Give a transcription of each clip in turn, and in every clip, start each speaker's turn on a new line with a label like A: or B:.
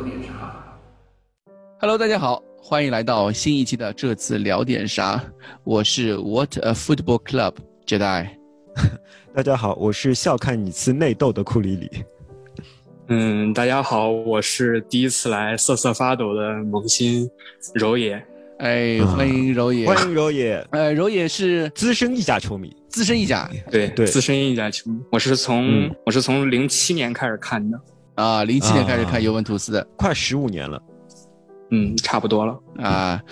A: 这次聊点啥？Hello，大家好，欢迎来到新一期的这次聊点啥。我是 What a Football Club Jedi。
B: 大家好，我是笑看你次内斗的库里里。
C: 嗯，大家好，我是第一次来瑟瑟发抖的萌新柔野。
A: 哎，欢迎柔野，
B: 欢迎柔野。
A: 呃，柔野是
B: 资深意甲球迷，
A: 资深意甲，
C: 对
B: 对，
C: 资深意甲球迷。我是从我是从零七年开始看的。
A: 啊，零七年开始看尤文图斯的，
B: 快十五年了，
C: 嗯，差不多了
A: 啊。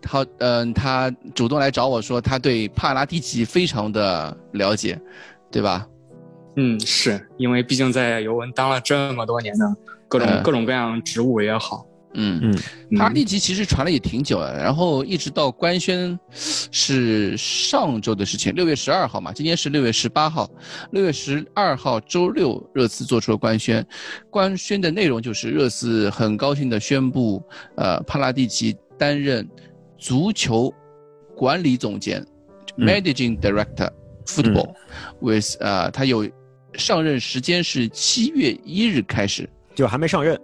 A: 他，嗯，他主动来找我说，他对帕拉蒂奇非常的了解，对吧？
C: 嗯，是因为毕竟在尤文当了这么多年的，各种各种各样职务也好。
A: 嗯。嗯，帕拉蒂奇其实传了也挺久了，然后一直到官宣，是上周的事情，六月十二号嘛，今天是六月十八号，六月十二号周六，热刺做出了官宣，官宣的内容就是热刺很高兴的宣布，呃，帕拉蒂奇担任足球管理总监，Managing Director Football with，呃，他有上任时间是七月一日开始，
B: 就还没上任。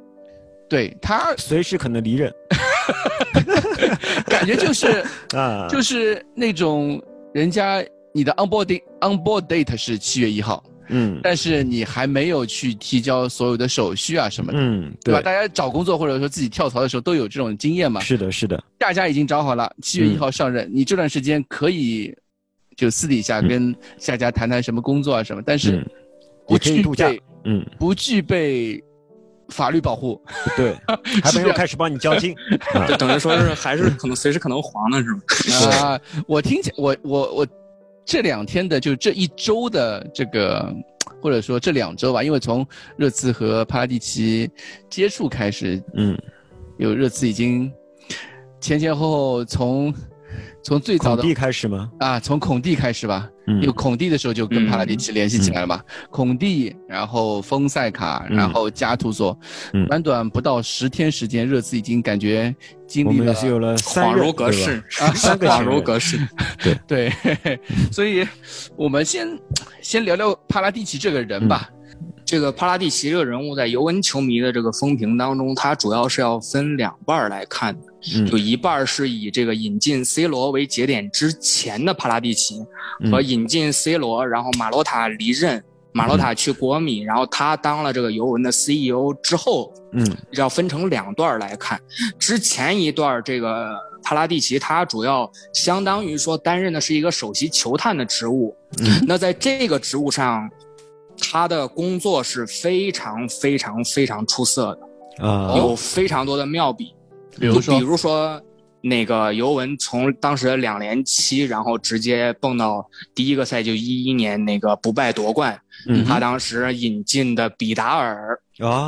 A: 对他
B: 随时可能离任，
A: 感觉就是 啊，就是那种人家你的 onboarding onboard date 是七月一号，嗯，但是你还没有去提交所有的手续啊什么的，嗯，对。吧？大家找工作或者说自己跳槽的时候都有这种经验嘛。
B: 是的，是的。
A: 大家已经找好了，七月一号上任，你这段时间可以就私底下跟下家谈谈什么工作啊什么，但是不具备，嗯，不具备。法律保护，
B: 对，还没有开始帮你交金，
C: 就等于说是还是可能随时可能黄了，是吗？
A: 啊，我听见我我我这两天的就这一周的这个，或者说这两周吧，因为从热刺和帕拉蒂奇接触开始，嗯，有热刺已经前前后后从。从最早的
B: 孔蒂开始吗？
A: 啊，从孔蒂开始吧。嗯，有孔蒂的时候就跟帕拉蒂奇联系起来了嘛。孔蒂，然后丰塞卡，然后加图索。嗯，短短不到十天时间，热刺已经感觉经历了
B: 有了恍
C: 如隔世恍如隔世。
B: 对
A: 对，所以我们先先聊聊帕拉蒂奇这个人吧。
C: 这个帕拉蒂奇这个人物在尤文球迷的这个风评当中，他主要是要分两半来看的，就一半是以这个引进 C 罗为节点之前的帕拉蒂奇，和引进 C 罗，然后马洛塔离任，马洛塔去国米，然后他当了这个尤文的 CEO 之后，嗯，要分成两段来看。之前一段这个帕拉蒂奇，他主要相当于说担任的是一个首席球探的职务，那在这个职务上。他的工作是非常非常非常出色的，啊，有非常多的妙笔，
A: 比如说，
C: 比如说那个尤文从当时的两连七，然后直接蹦到第一个赛季一一年那个不败夺冠，嗯。他当时引进的比达尔，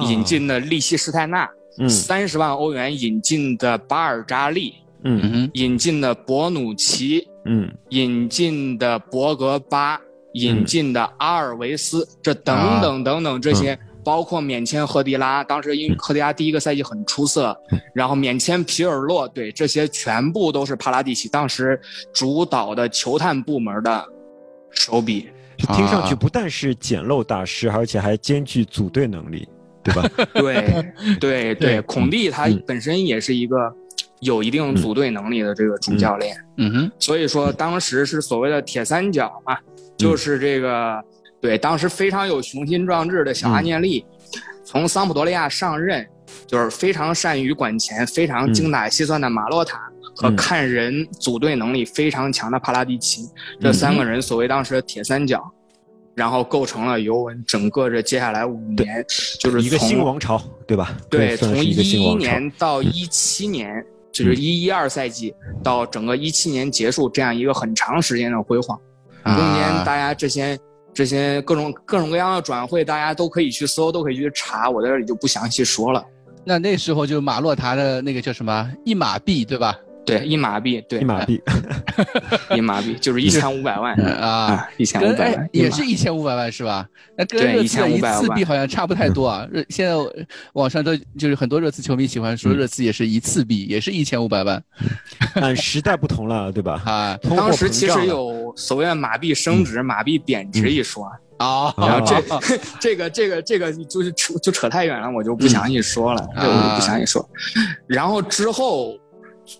C: 引进的利希施泰纳，三十万欧元引进的巴尔扎利，嗯，引进的博努奇，嗯，引进的博格巴。引进的阿尔维斯，这等等等等这些，包括免签赫迪拉，当时因为赫迪拉第一个赛季很出色，然后免签皮尔洛，对这些全部都是帕拉蒂奇当时主导的球探部门的手笔。
B: 听上去不但是捡漏大师，而且还兼具组队能力，对吧？
C: 对对对，孔蒂他本身也是一个有一定组队能力的这个主教练。嗯哼，所以说当时是所谓的铁三角嘛。就是这个，对，当时非常有雄心壮志的小阿涅利，从桑普多利亚上任，就是非常善于管钱、非常精打细算的马洛塔和看人组队能力非常强的帕拉蒂奇，这三个人所谓当时的铁三角，然后构成了尤文整个这接下来五年，就是
B: 一个新王朝，对吧？
C: 对，从一一年到一七年，就是一一二赛季到整个一七年结束这样一个很长时间的辉煌。中间大家这些这些各种各种各样的转会，大家都可以去搜，都可以去查，我在这里就不详细说了。
A: 那那时候就马洛塔的那个叫什么一马币，对吧？
C: 对，一马币，对，
B: 一马币，
C: 一马币就是一千五百万啊，一千五百万，
A: 也是一千五百万是吧？那跟热刺的一次币好像差不太多啊。热现在网上都就是很多热刺球迷喜欢说热刺也是一次币，也是一千五百万。
B: 但时代不同了，对吧？
A: 啊，
C: 当时其实有所谓的马币升值、马币贬值一说。
A: 啊，然后
C: 这这个这个这个就是扯就扯太远了，我就不详细说了，这我就不详细说。然后之后。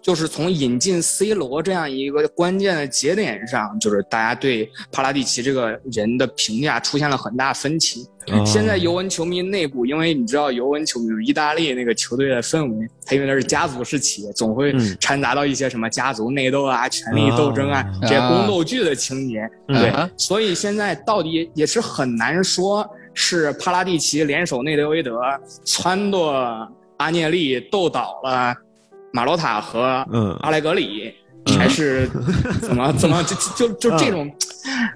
C: 就是从引进 C 罗这样一个关键的节点上，就是大家对帕拉蒂奇这个人的评价出现了很大分歧。现在尤文球迷内部，因为你知道尤文球迷意大利那个球队的氛围，它因为那是家族式企业，总会掺杂到一些什么家族内斗啊、权力斗争啊这些宫斗剧的情节。对，所以现在到底也是很难说是帕拉蒂奇联手内德维德撺掇阿涅利斗倒了。马洛塔和阿莱格里还是 怎么怎么就就就这种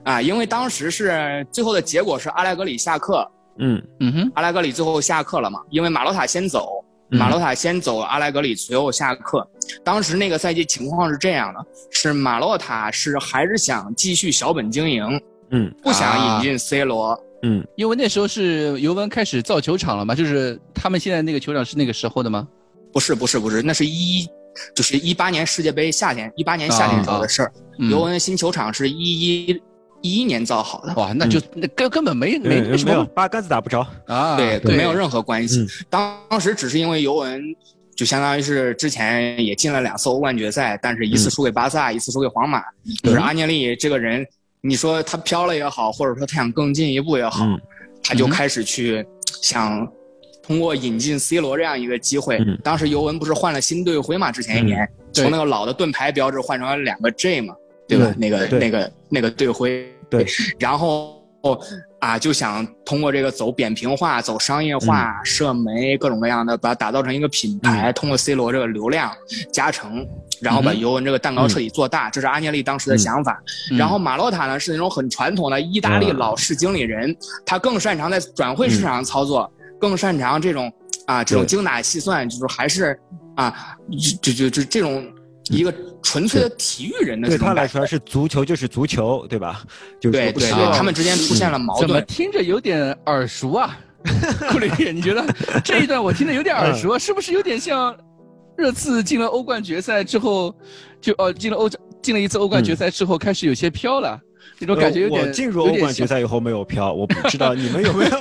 C: 啊？因为当时是最后的结果是阿莱格里下课，
B: 嗯嗯哼，
C: 阿莱格里最后下课了嘛？因为马洛塔先走，马洛塔先走，阿莱格里随后下课。当时那个赛季情况是这样的：是马洛塔是还是想继续小本经营，
B: 嗯，
C: 不想引进 C 罗，
B: 嗯，
A: 因为那时候是尤文开始造球场了嘛？就是他们现在那个球场是那个时候的吗？
C: 不是不是不是，那是一，就是一八年世界杯夏天，一八年夏天时候的事儿。尤文新球场是一一一一年造好的。
A: 哇，那就那根根本没没
B: 没有八竿子打不着
A: 啊，
C: 对，没有任何关系。当当时只是因为尤文就相当于是之前也进了两次欧冠决赛，但是一次输给巴萨，一次输给皇马。就是阿涅利这个人，你说他飘了也好，或者说他想更进一步也好，他就开始去想。通过引进 C 罗这样一个机会，当时尤文不是换了新队徽嘛？之前一年从那个老的盾牌标志换成了两个 J 嘛，对吧？那个那个那个队徽。
B: 对。
C: 然后啊，就想通过这个走扁平化、走商业化、社媒各种各样的，把它打造成一个品牌。通过 C 罗这个流量加成，然后把尤文这个蛋糕彻底做大。这是阿涅利当时的想法。然后马洛塔呢，是那种很传统的意大利老式经理人，他更擅长在转会市场上操作。更擅长这种啊，这种精打细算，就是还是啊，就就就这种一个纯粹的体育人的
B: 对他来说是足球就是足球，对吧？就
C: 对对对，他们之间出现了矛盾。
A: 怎么听着有点耳熟啊？库里，你觉得 这一段我听着有点耳熟，是不是有点像热刺进了欧冠决赛之后，就哦进了欧进了一次欧冠决赛之后开始有些飘了？那种感觉有点，
B: 我进入欧冠决赛以后没有飘，我不知道你们有没有。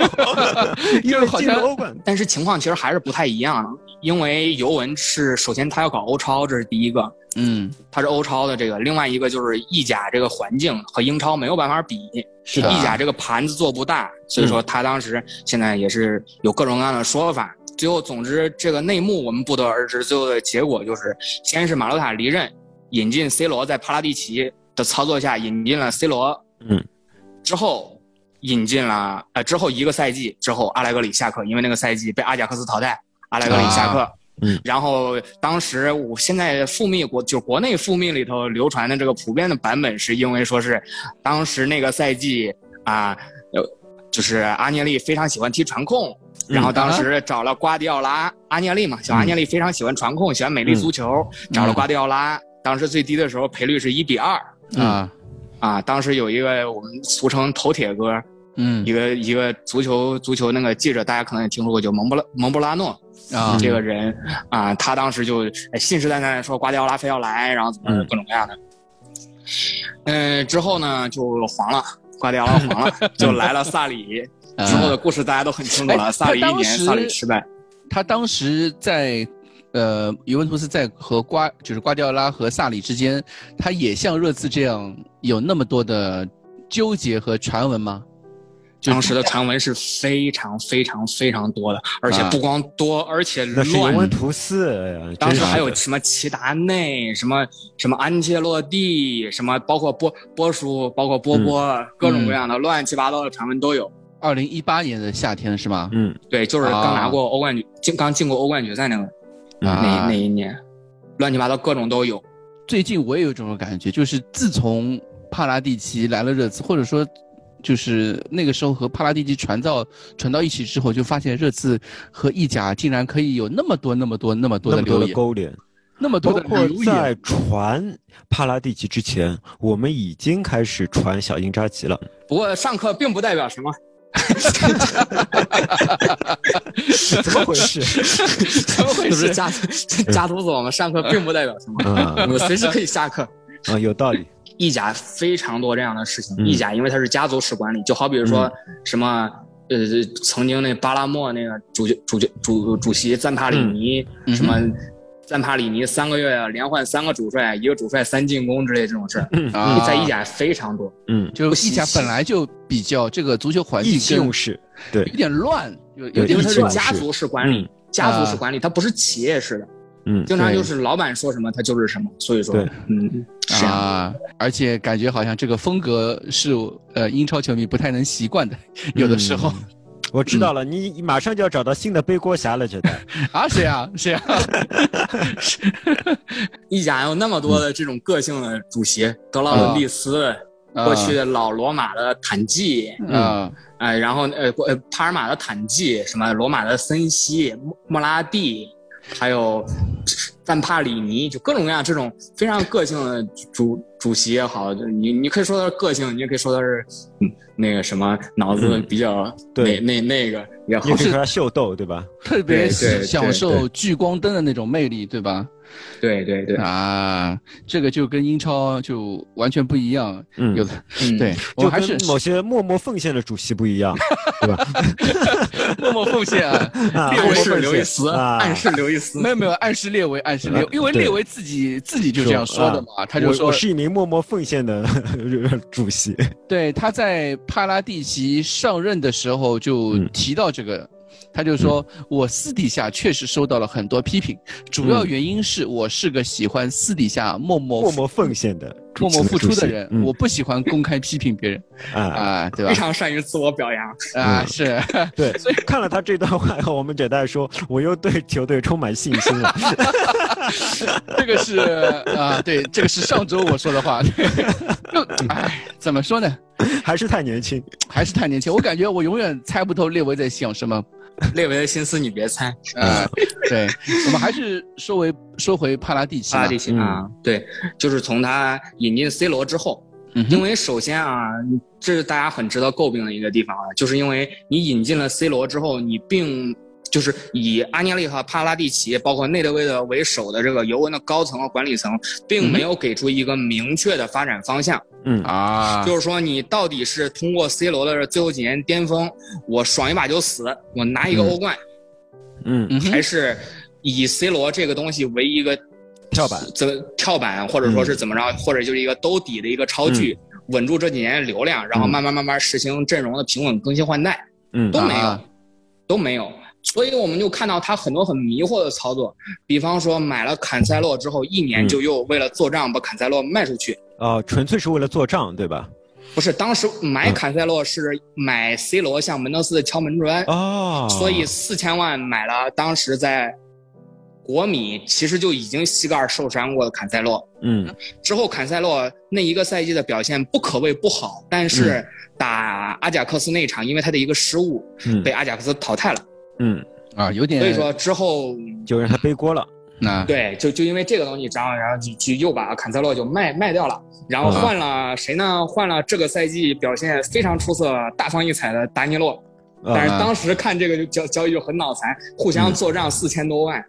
B: 因为进入欧冠，
C: 但是情况其实还是不太一样。因为尤文是首先他要搞欧超，这是第一个。
A: 嗯，
C: 他是欧超的这个，另外一个就是意甲这个环境和英超没有办法比。
A: 是
C: 意甲这个盘子做不大，所以说他当时现在也是有各种各样的说法。最后，总之这个内幕我们不得而知。最后的结果就是，先是马洛塔离任，引进 C 罗，在帕拉蒂奇。的操作下引进了 C 罗，
B: 嗯，
C: 之后引进了呃之后一个赛季之后阿莱格里下课，因为那个赛季被阿贾克斯淘汰，阿莱格里下课，
B: 嗯，
C: 然后当时我现在复密国就国内复密里头流传的这个普遍的版本是因为说是当时那个赛季啊，呃就是阿涅利非常喜欢踢传控，然后当时找了瓜迪奥拉，阿涅利嘛，小阿涅利非常喜欢传控，喜欢美丽足球，找了瓜迪奥拉，当时最低的时候赔率是一比二。
A: 啊，
C: 啊！当时有一个我们俗称“头铁哥”，
A: 嗯，
C: 一个一个足球足球那个记者，大家可能也听说过，叫蒙布拉蒙布拉诺
A: 啊，
C: 这个人啊，他当时就信誓旦旦说瓜迪奥拉非要来，然后怎么各种各样的。嗯，之后呢就黄了，瓜迪奥拉黄了，就来了萨里。之后的故事大家都很清楚了，萨里一年，萨里失败。
A: 他当时在。呃，尤文图斯在和瓜就是瓜迪奥拉和萨里之间，他也像热刺这样有那么多的纠结和传闻吗？
C: 当时的传闻是非常非常非常多的，而且不光多，而且乱。
B: 尤文图斯，
C: 当时还有什么齐达内，什么什么安切洛蒂，什么包括波波叔，包括波波，各种各样的乱七八糟的传闻都有。
A: 二零一八年的夏天是吗？
B: 嗯，
C: 对，就是刚拿过欧冠进，刚进过欧冠决赛那个。那那一年，乱七八糟各种都有。
A: 最近我也有这种感觉，就是自从帕拉蒂奇来了热刺，或者说，就是那个时候和帕拉蒂奇传到传到一起之后，就发现热刺和意甲竟然可以有那么多、那么多、那么多的
B: 勾连，
A: 那么多的
B: 包括在传帕拉蒂奇之前，我们已经开始传小因扎吉了。
C: 不过上课并不代表什么。
B: 怎么回事？
C: 怎么回事？家家徒所吗？上课并不代表什么，我们随时可以下课。
B: 啊，有道理。
C: 意甲非常多这样的事情。意甲因为它是家族式管理，就好比如说什么呃，曾经那巴拉莫那个主主主主席赞帕里尼什么。赞帕里尼三个月连换三个主帅，一个主帅三进攻之类这种事儿，在意甲非常多。
A: 嗯，就意甲本来就比较这个足球环境
B: 更是对。
A: 有点乱，有有
C: 因为它是家族式管理，家族式管理，它不是企业式的。
B: 嗯，
C: 经常就是老板说什么，他就是什么。所以说，嗯
A: 啊，而且感觉好像这个风格是呃英超球迷不太能习惯的，有的时候。
B: 我知道了，你马上就要找到新的背锅侠了，觉得
A: 啊，谁啊，谁啊？
C: 意甲有那么多的这种个性的主席，德劳伦蒂斯，过去的老罗马的坦季，
A: 啊，
C: 哎，然后呃，呃，帕尔马的坦季，什么罗马的森西、莫莫拉蒂，还有。赞帕里尼就各种各样这种非常个性的主主席也好，你你可以说他是个性，你也可以说他是嗯那个什么脑子比较那那那个也好，
B: 是他秀逗对吧？
A: 特别享受聚光灯的那种魅力对吧？
C: 对对对
A: 啊，这个就跟英超就完全不一样。
B: 嗯，
A: 有的，对，
B: 就还是某些默默奉献的主席不一样，对吧？
A: 默默奉献啊，
C: 暗示刘易斯，暗示刘易斯，
A: 没有没有，暗示列维，暗示列，因为列维自己自己就这样说的嘛，他就说
B: 我是一名默默奉献的 主席。
A: 对，他在帕拉蒂奇上任的时候就提到这个。他就说，我私底下确实收到了很多批评，主要原因是我是个喜欢私底下默默
B: 默默奉献的、
A: 默默付出的人，我不喜欢公开批评别人啊啊，对吧？
C: 非常善于自我表扬
A: 啊，是
B: 对。所以看了他这段话以后，我们简单说，我又对球队充满信心了。
A: 这个是啊，对，这个是上周我说的话。就哎，怎么说呢？
B: 还是太年轻，
A: 还是太年轻。我感觉我永远猜不透列维在想什么。
C: 列维的心思你别猜
A: 啊！对，我们还是说回说回帕拉蒂奇。
C: 帕拉蒂奇啊，对，就是从他引进 C 罗之后，因为首先啊，这是大家很值得诟病的一个地方啊，就是因为你引进了 C 罗之后，你并。就是以阿涅利和帕拉蒂奇，包括内德维德为首的这个尤文的高层和管理层，并没有给出一个明确的发展方向。
B: 嗯
A: 啊，
C: 就是说你到底是通过 C 罗的最后几年巅峰，我爽一把就死，我拿一个欧冠，
B: 嗯，
C: 还是以 C 罗这个东西为一个
B: 跳板，
C: 怎跳板，或者说是怎么着，或者就是一个兜底的一个超巨，稳住这几年流量，然后慢慢慢慢实行阵容的平稳更新换代，
B: 嗯，
C: 都没有，都没有。所以我们就看到他很多很迷惑的操作，比方说买了坎塞洛之后，一年就又为了做账把坎塞洛卖出去。
B: 啊，纯粹是为了做账，对吧？
C: 不是，当时买坎塞洛是买 C 罗向门德斯敲门砖。
B: 哦。
C: 所以四千万买了当时在国米其实就已经膝盖受伤过的坎塞洛。
B: 嗯。
C: 之后坎塞洛那一个赛季的表现不可谓不好，但是打阿贾克斯那场，因为他的一个失误，被阿贾克斯淘汰了。
B: 嗯
A: 啊，有点，
C: 所以说之后
B: 就让他背锅了。
A: 那
C: 对，就就因为这个东西，然后然后就就又把坎塞洛就卖卖掉了，然后换了谁呢？换了这个赛季表现非常出色、大放异彩的达尼洛。但是当时看这个就交交易就很脑残，互相做账四千多万。
A: 嗯，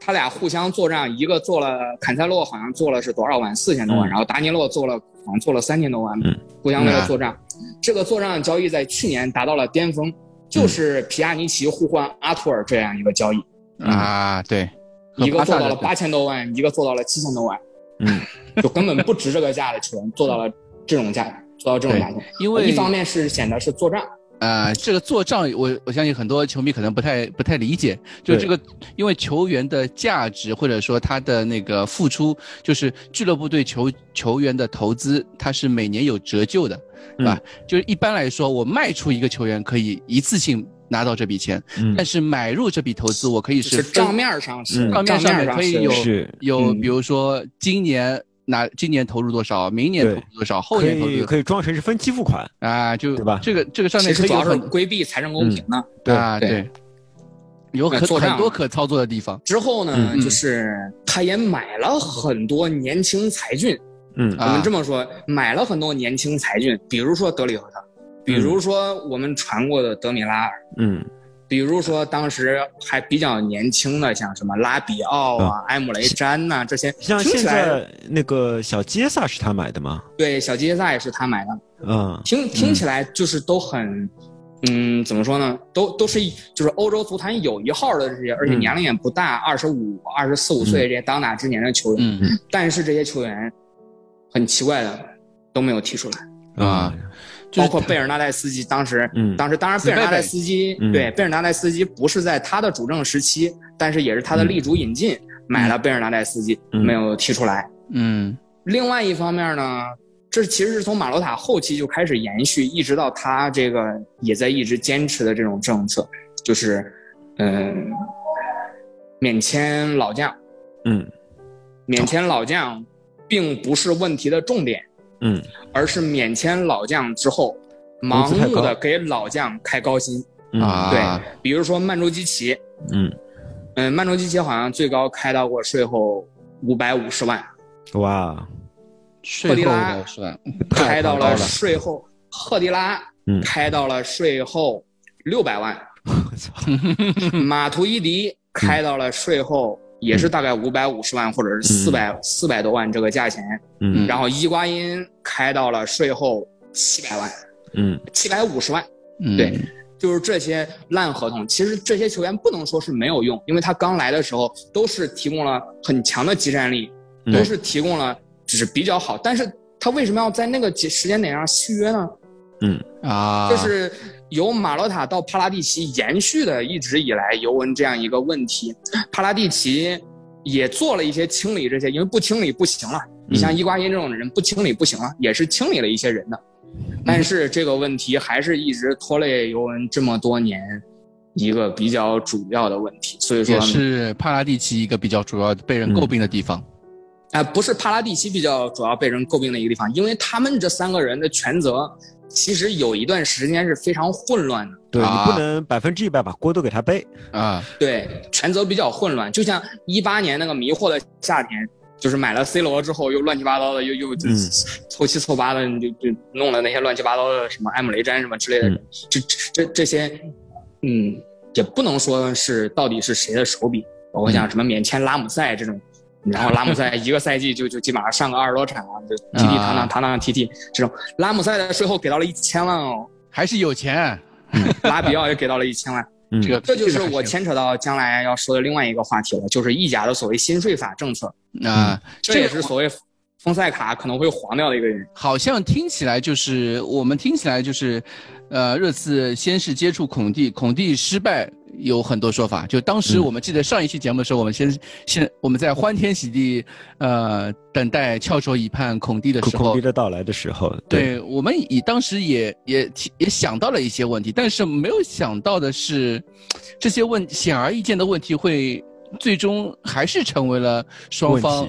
C: 他俩互相作战，一个做了坎塞洛好像做了是多少万？四千多万。然后达尼洛做了好像做了三千多万。
B: 嗯，
C: 互相为了作战，这个作战交易在去年达到了巅峰。就是皮亚尼奇互换阿图尔这样一个交易
A: 啊，对，
C: 一个做到了八千多万，一个做到了七千多万，
B: 嗯，
C: 就根本不值这个价的球员做到了这种价，做到这种价钱，
A: 因为
C: 一方面是显得是做账。
A: 啊，这个做账，我我相信很多球迷可能不太不太理解，就这个，因为球员的价值或者说他的那个付出，就是俱乐部对球球员的投资，它是每年有折旧的，对吧？就是一般来说，我卖出一个球员可以一次性拿到这笔钱，但是买入这笔投资，我可以
C: 是账面上是
A: 账面上面可以有有，
B: 比
A: 如说今年。那今年投入多少？明年投入多少？后年投入
B: 可以装成是分期付款
A: 啊，就
B: 对吧？
A: 这个这个上面可以
C: 主规避财政公平呢。
B: 对
A: 啊，对，有很很多可操作的地方。
C: 之后呢，就是他也买了很多年轻才俊。
B: 嗯，
C: 我们这么说，买了很多年轻才俊，比如说德里赫特，比如说我们传过的德米拉尔。
B: 嗯，
C: 比如说当时还比较年轻的，像什么拉比奥啊、埃姆雷詹呐这些，
B: 像现在那个小杰萨是他买的吗？
C: 对，小杰萨也是他买的。
B: 嗯，
C: 听听起来就是都很，嗯，怎么说呢？都都是就是欧洲足坛有一号的这些，而且年龄也不大，二十五、二十四五岁这些当打之年的球员。
A: 嗯，
C: 但是这些球员很奇怪的都没有踢出来
A: 啊。
C: 包括贝尔纳代斯基，当时，嗯当时当然贝尔纳代斯基对贝尔纳代斯基不是在他的主政时期，但是也是他的力主引进买了贝尔纳代斯基，没有提出来。
A: 嗯，
C: 另外一方面呢，这其实是从马洛塔后期就开始延续，一直到他这个也在一直坚持的这种政策，就是，嗯，免签老将，
B: 嗯，
C: 免签老将，并不是问题的重点。
B: 嗯，
C: 而是免签老将之后，盲目的给老将开高薪。
A: 啊，
C: 对，比如说曼朱基奇，
B: 嗯，
C: 嗯，曼朱基奇好像最高开到过税后五百五十万，
B: 哇，
C: 赫迪拉开到
A: 了
C: 税后，赫迪拉开到了税后六百万，
B: 我操，
C: 马图伊迪开到了税后。也是大概五百五十万或者是四百四百多万这个价钱，
B: 嗯，
C: 然后伊瓜因开到了税后七百万，
B: 嗯，
C: 七百五十万，
A: 嗯，
C: 对，就是这些烂合同。其实这些球员不能说是没有用，因为他刚来的时候都是提供了很强的集战力，都是提供了只是比较好。但是他为什么要在那个时间点上续约呢？
B: 嗯
A: 啊，
C: 就是。由马洛塔到帕拉蒂奇延续的一直以来尤文这样一个问题，帕拉蒂奇也做了一些清理，这些因为不清理不行了。你像伊瓜因这种人不清理不行了，也是清理了一些人的，但是这个问题还是一直拖累尤文这么多年一个比较主要的问题。所以说，
A: 也是帕拉蒂奇一个比较主要被人诟病的地方。
C: 啊，不是帕拉蒂奇比较主要被人诟病的一个地方，因为他们这三个人的全责。其实有一段时间是非常混乱的，
B: 对你不能百分之一百把锅都给他背
A: 啊。
C: 对，权责比较混乱，就像一八年那个迷惑的夏天，就是买了 C 罗之后又乱七八糟的，又又凑七凑八的，就就弄了那些乱七八糟的什么埃姆雷詹什么之类的，这这这些，嗯，也不能说是到底是谁的手笔，包括像什么免签拉姆塞这种。然后拉姆塞一个赛季就就基本上上个二十多场啊，就踢踢堂堂堂堂踢踢这种。拉姆塞的税后给到了一千万哦，
A: 还是有钱。
C: 拉比奥也给到了一千万，
A: 这个
C: 这就是我牵扯到将来要说的另外一个话题了，就是意甲的所谓新税法政策
A: 啊，
C: 这也是所谓丰塞卡可能会黄掉的一个原因。
A: 好像听起来就是我们听起来就是，呃，热刺先是接触孔蒂，孔蒂失败。有很多说法，就当时我们记得上一期节目的时候，我们先先我们在欢天喜地，呃，等待翘首以盼孔蒂的时候，
B: 孔蒂的到来的时候，
A: 对我们以当时也也也想到了一些问题，但是没有想到的是，这些问显而易见的问题会最终还是成为了双方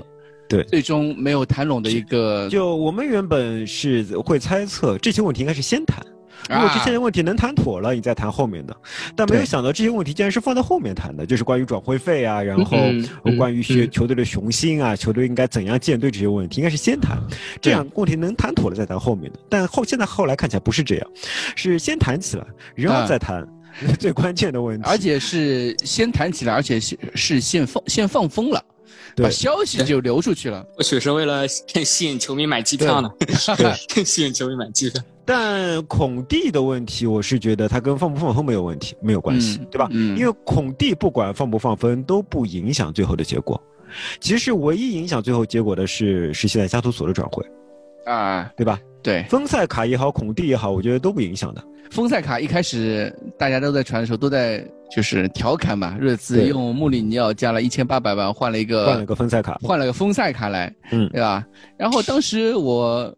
B: 对
A: 最终没有谈拢的一个。
B: 就我们原本是会猜测这些问题应该是先谈。如果这些问题能谈妥了，你再谈后面的，但没有想到这些问题竟然是放在后面谈的，就是关于转会费啊，然后关于学球队的雄心啊，球队应该怎样建队这些问题，应该是先谈，这样问题能谈妥了再谈后面的。但后现在后来看起来不是这样，是先谈起来，然后再谈 最关键的问题，
A: 而且是先谈起来，而且是是先放先放风了。把消息就流出去了，
C: 或许是为了吸引球迷买机票呢？吸引球迷买机票。
B: 但孔蒂的问题，我是觉得他跟放不放风没有问题，没有关系，对吧？嗯因为孔蒂不管放不放风都不影响最后的结果。其实唯一影响最后结果的是，是现在加图索的转会，
A: 啊，
B: 对吧？
A: 对，
B: 丰塞卡也好，孔蒂也好，我觉得都不影响的。
A: 丰塞卡一开始大家都在传的时候，都在就是调侃嘛，热刺用穆里尼奥加了一千八百万换了一个
B: 换了个丰塞卡，
A: 换了个丰塞卡来，
B: 嗯，
A: 对吧？然后当时我。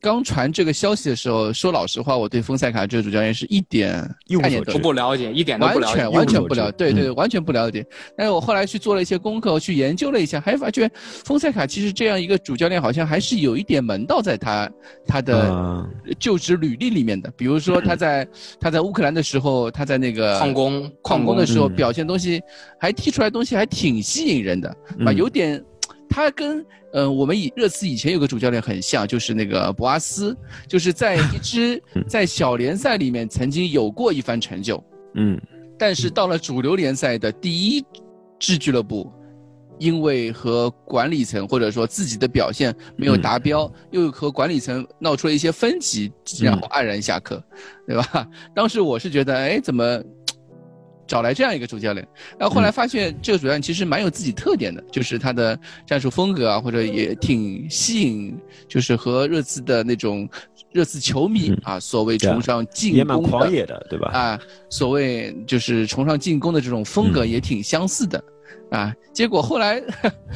A: 刚传这个消息的时候，说老实话，我对丰塞卡这个主教练是一点概念
C: 都不了解，一点都不了
A: 解，完全完全不了，对对，完全不了解。但是我后来去做了一些功课，去研究了一下，还发觉丰塞卡其实这样一个主教练，好像还是有一点门道在他他的就职履历里面的。比如说他在 他在乌克兰的时候，他在那个
C: 矿工
A: 矿工的时候表现东西，还踢出来东西还挺吸引人的，啊，有点。他跟嗯，我们以热刺以前有个主教练很像，就是那个博阿斯，就是在一支 在小联赛里面曾经有过一番成就，
B: 嗯，
A: 但是到了主流联赛的第一支俱乐部，因为和管理层或者说自己的表现没有达标，又和管理层闹出了一些分歧，然后黯然下课，对吧？当时我是觉得，哎，怎么？找来这样一个主教练，然后后来发现这个主教练其实蛮有自己特点的，就是他的战术风格啊，或者也挺吸引，就是和热刺的那种热刺球迷啊，所谓崇尚进攻
B: 也蛮狂野的，对吧？
A: 啊，所谓就是崇尚进攻的这种风格也挺相似的，啊，结果后来，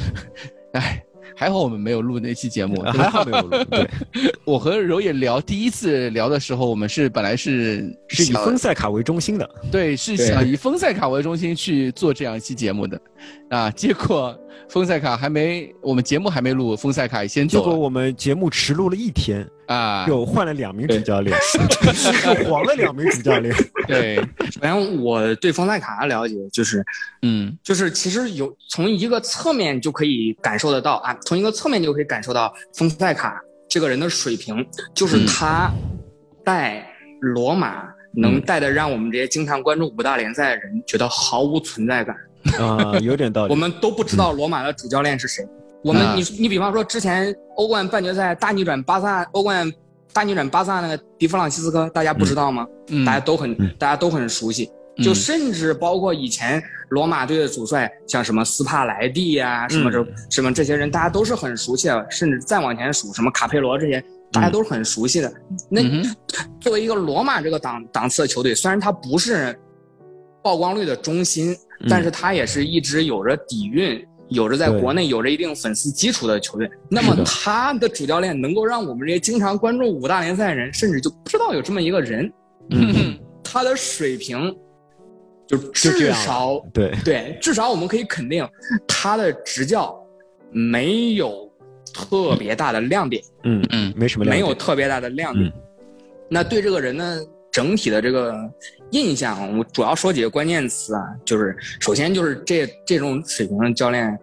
A: 哎。还好我们没有录那期节目，
B: 还好没有录。对，
A: 我和柔也聊第一次聊的时候，我们是本来是
B: 是以丰塞卡为中心的，
A: 对，是想以丰塞卡为中心去做这样一期节目的，啊，结果丰塞卡还没，我们节目还没录，丰塞卡先走。
B: 结果我们节目迟录了一天。
A: 啊，
B: 又换了两名主教练，又 黄了两名主教练。
A: 对，
C: 反正我对丰塞卡的了解就是，
A: 嗯，
C: 就是其实有从一个侧面就可以感受得到啊，从一个侧面就可以感受到丰塞卡这个人的水平，就是他带罗马能带的让我们这些经常关注五大联赛的人觉得毫无存在感
B: 啊，有点道理。
C: 我们都不知道罗马的主教练是谁。我们你你比方说之前欧冠半决赛大逆转巴萨，欧冠大逆转巴萨那个迪弗朗西斯科，大家不知道吗？大家都很大家都很熟悉，就甚至包括以前罗马队的主帅，像什么斯帕莱蒂呀，什么这什么这些人，大家都是很熟悉的。甚至再往前数，什么卡佩罗这些，大家都是很熟悉的。那作为一个罗马这个档档次的球队，虽然他不是曝光率的中心，但是他也是一直有着底蕴。有着在国内有着一定粉丝基础的球队，那么他的主教练能够让我们这些经常关注五大联赛的人，甚至就不知道有这么一个人，他的水平就至少
B: 对。
C: 对，至少我们可以肯定他的执教没有特别大的亮点，
B: 嗯嗯，没什么没
C: 有特别大的亮点。那对这个人呢？整体的这个印象，我主要说几个关键词啊，就是首先就是这这种水平的教练，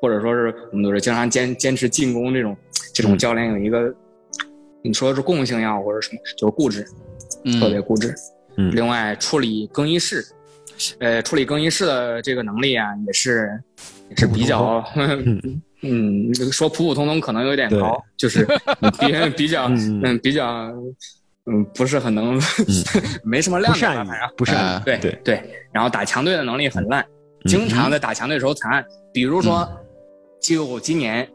C: 或者说是我们都是经常坚坚持进攻这种这种教练有一个，你说是共性呀，或者什么，就是固执，特别固执。
B: 嗯。
C: 另外，处理更衣室，呃，处理更衣室的这个能力啊，也是也是比较，嗯，说普普通通可能有点高，就是比比较嗯比较。嗯，不是很能，没什么亮点，反正
B: 不善
C: 于，对对对。然后打强队的能力很烂，经常在打强队时候惨案。比如说，就今年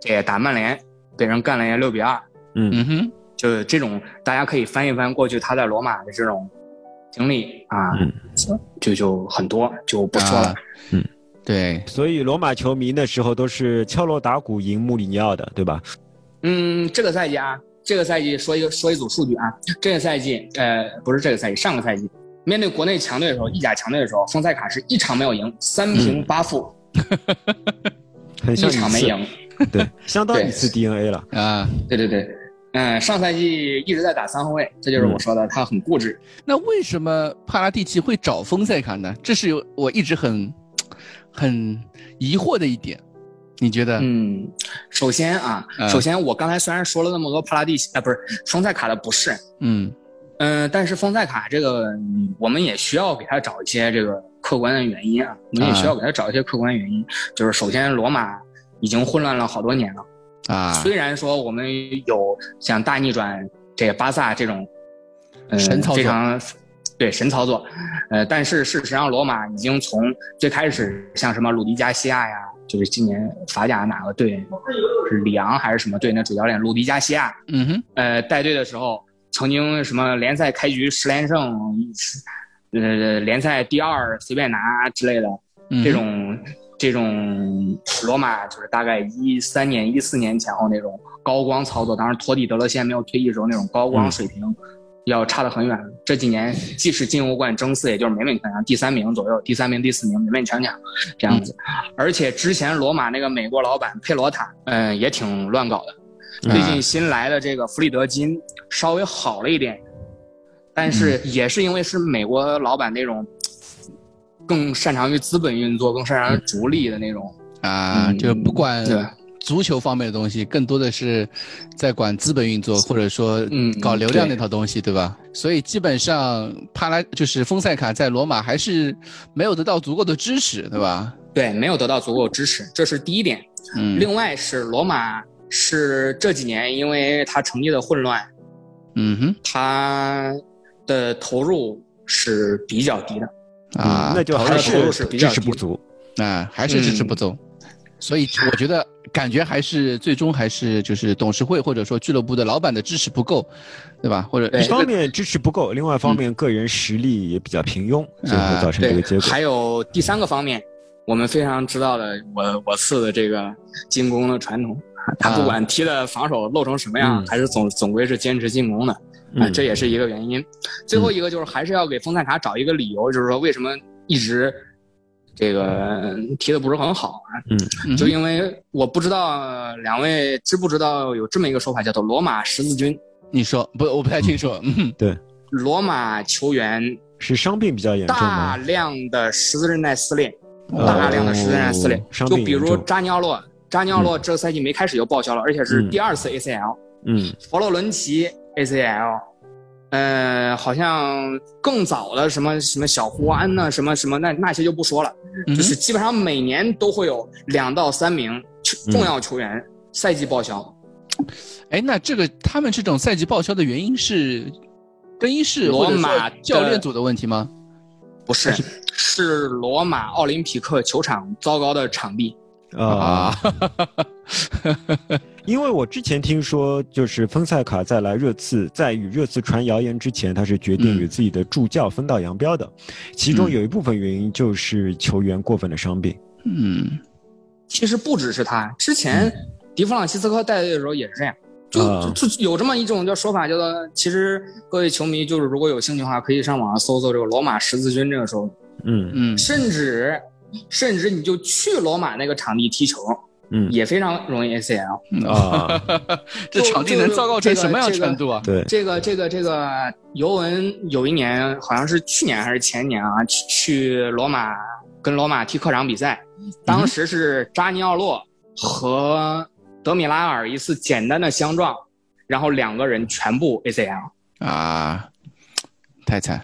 C: 这打曼联被人干了一六比二，
A: 嗯哼，
C: 就这种，大家可以翻一翻过去他在罗马的这种经历啊，就就很多，就不说了。
A: 嗯，对。
B: 所以罗马球迷那时候都是敲锣打鼓赢穆里尼奥的，对吧？
C: 嗯，这个赛季啊。这个赛季说一个说一组数据啊，这个赛季呃不是这个赛季，上个赛季。面对国内强队的时候，意甲强队的时候，丰塞卡是一场没有赢，三平八负，
B: 一
C: 场没赢，
B: 对，相当于一次 DNA 了。
A: 啊，
C: 对对对，嗯，上赛季一直在打三后卫，这就是我说的他很固执。
A: 那为什么帕拉蒂奇会找丰塞卡呢？这是有我一直很很疑惑的一点。你觉得？
C: 嗯，首先啊，首先我刚才虽然说了那么多帕拉蒂啊，不是丰塞卡的不是，
A: 嗯。
C: 嗯，但是丰塞卡这个我们也需要给他找一些这个客观的原因啊，我们也需要给他找一些客观原因。就是首先，罗马已经混乱了好多年了。
A: 啊，
C: 虽然说我们有像大逆转这个巴萨这种，嗯，非常对神操作，呃，但是事实上罗马已经从最开始像什么鲁迪加西亚呀。就是今年法甲哪个队是里昂还是什么队？那主教练鲁迪加西亚，
A: 嗯哼，
C: 呃，带队的时候曾经什么联赛开局十连胜，呃，联赛第二随便拿之类的，这种这种罗马就是大概一三年、一四年前后那种高光操作，当时托蒂德勒先没有退役时候那种高光水平。要差得很远。这几年即使进欧冠争四，也就是勉勉强强第三名左右，第三名、第四名勉勉强强这样子。而且之前罗马那个美国老板佩罗塔，嗯，也挺乱搞的。最近新来的这个弗里德金稍微好了一点，但是也是因为是美国老板那种更擅长于资本运作、更擅长于逐利的那种
A: 啊，就不管足球方面的东西，更多的是在管资本运作，或者说嗯搞流量那套东西，对吧？所以基本上帕拉就是丰塞卡在罗马还是没有得到足够的支持，对吧？
C: 对，没有得到足够支持，这是第一点。嗯，另外是罗马是这几年因为他成绩的混乱，
A: 嗯哼，
C: 他的投入是比较低的
A: 啊，
B: 那就还是支持不足
A: 啊，还是支持不足。所以我觉得感觉还是最终还是就是董事会或者说俱乐部的老板的支持不够，对吧？或者
B: 一方面支持不够，另外一方面个人实力也比较平庸，最后造成这个结果。
C: 还有第三个方面。我们非常知道的，我我四的这个进攻的传统，他不管踢的防守漏成什么样，还是总总归是坚持进攻的，啊，这也是一个原因。最后一个就是还是要给丰塞卡找一个理由，就是说为什么一直这个提的不是很好啊？嗯，就因为我不知道两位知不知道有这么一个说法，叫做罗马十字军。
A: 你说不？我不太清楚。嗯，
B: 对，
C: 罗马球员
B: 是伤病比较严重
C: 大量的十字韧带撕裂。大量的十字韧带撕裂，就比如扎尼奥洛，扎尼奥洛这个赛季没开始就报销了，而且是第二次 ACL。
B: 嗯，
C: 佛罗伦齐 ACL，呃，好像更早的什么什么小胡安呢，什么什么那那些就不说了，就是基本上每年都会有两到三名重要球员赛季报销。
A: 哎，那这个他们这种赛季报销的原因是更衣室
C: 罗马
A: 教练组的问题吗？
C: 不是，是罗马奥林匹克球场糟糕的场地
B: 啊！因为我之前听说，就是丰塞卡在来热刺，在与热刺传谣言之前，他是决定与自己的助教分道扬镳的。其中有一部分原因就是球员过分的伤病。
A: 嗯，
C: 其实不只是他，之前迪弗朗西斯科带队的时候也是这样。就就有这么一种叫说法，叫做其实各位球迷就是如果有兴趣的话，可以上网上搜搜这个罗马十字军这个时候，
B: 嗯。
A: 嗯，
C: 甚至甚至你就去罗马那个场地踢球，
B: 嗯，
C: 也非常容易 ACL
B: 啊，
A: 这场地能糟糕成什么样程度啊？
B: 对，
C: 这个这个这个尤文有一年好像是去年还是前年啊，去去罗马跟罗马踢客场比赛，当时是扎尼奥洛和。德米拉尔一次简单的相撞，然后两个人全部 ACL
A: 啊，太惨。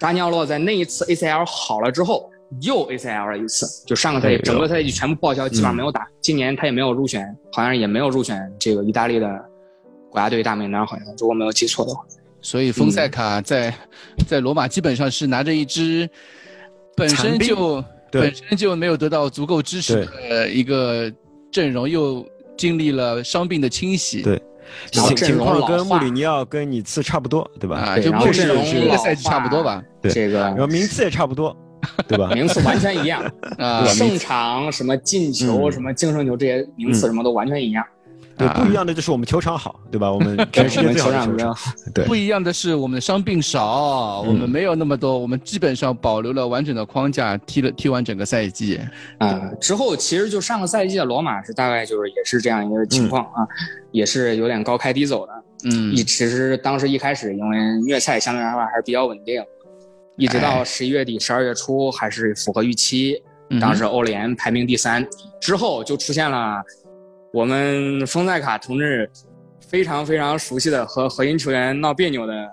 C: 扎尼奥洛在那一次 ACL 好了之后，又 ACL 了一次，就上个赛季整个赛季全部报销，基本上没有打。今年他也没有入选，好像也没有入选这个意大利的国家队大名单，好像如果没有记错的话。
A: 所以丰塞卡在在罗马基本上是拿着一支本身就本身就没有得到足够支持的一个阵容，又。经历了伤病的清洗，
B: 对，情况跟穆里尼奥跟你次差不多，对吧？
A: 啊，就穆里尼奥赛季差不多吧，
B: 对，
C: 这个，
B: 然后名次也差不多，对吧？
C: 名次完全一样 啊，胜场什么进球什么净胜球这些名次什么都完全一样。
B: 对，不一样的就是我们球场好，对吧？我们全世界球场对，
A: 不一样的是我们的伤病少，我们没有那么多，我们基本上保留了完整的框架，踢了踢完整个赛季。
C: 啊，之后其实就上个赛季的罗马是大概就是也是这样一个情况啊，也是有点高开低走的。
A: 嗯，
C: 一其实当时一开始因为虐菜相对来说还是比较稳定，一直到十一月底十二月初还是符合预期，当时欧联排名第三，之后就出现了。我们丰塞卡同志非常非常熟悉的和核心球员闹别扭的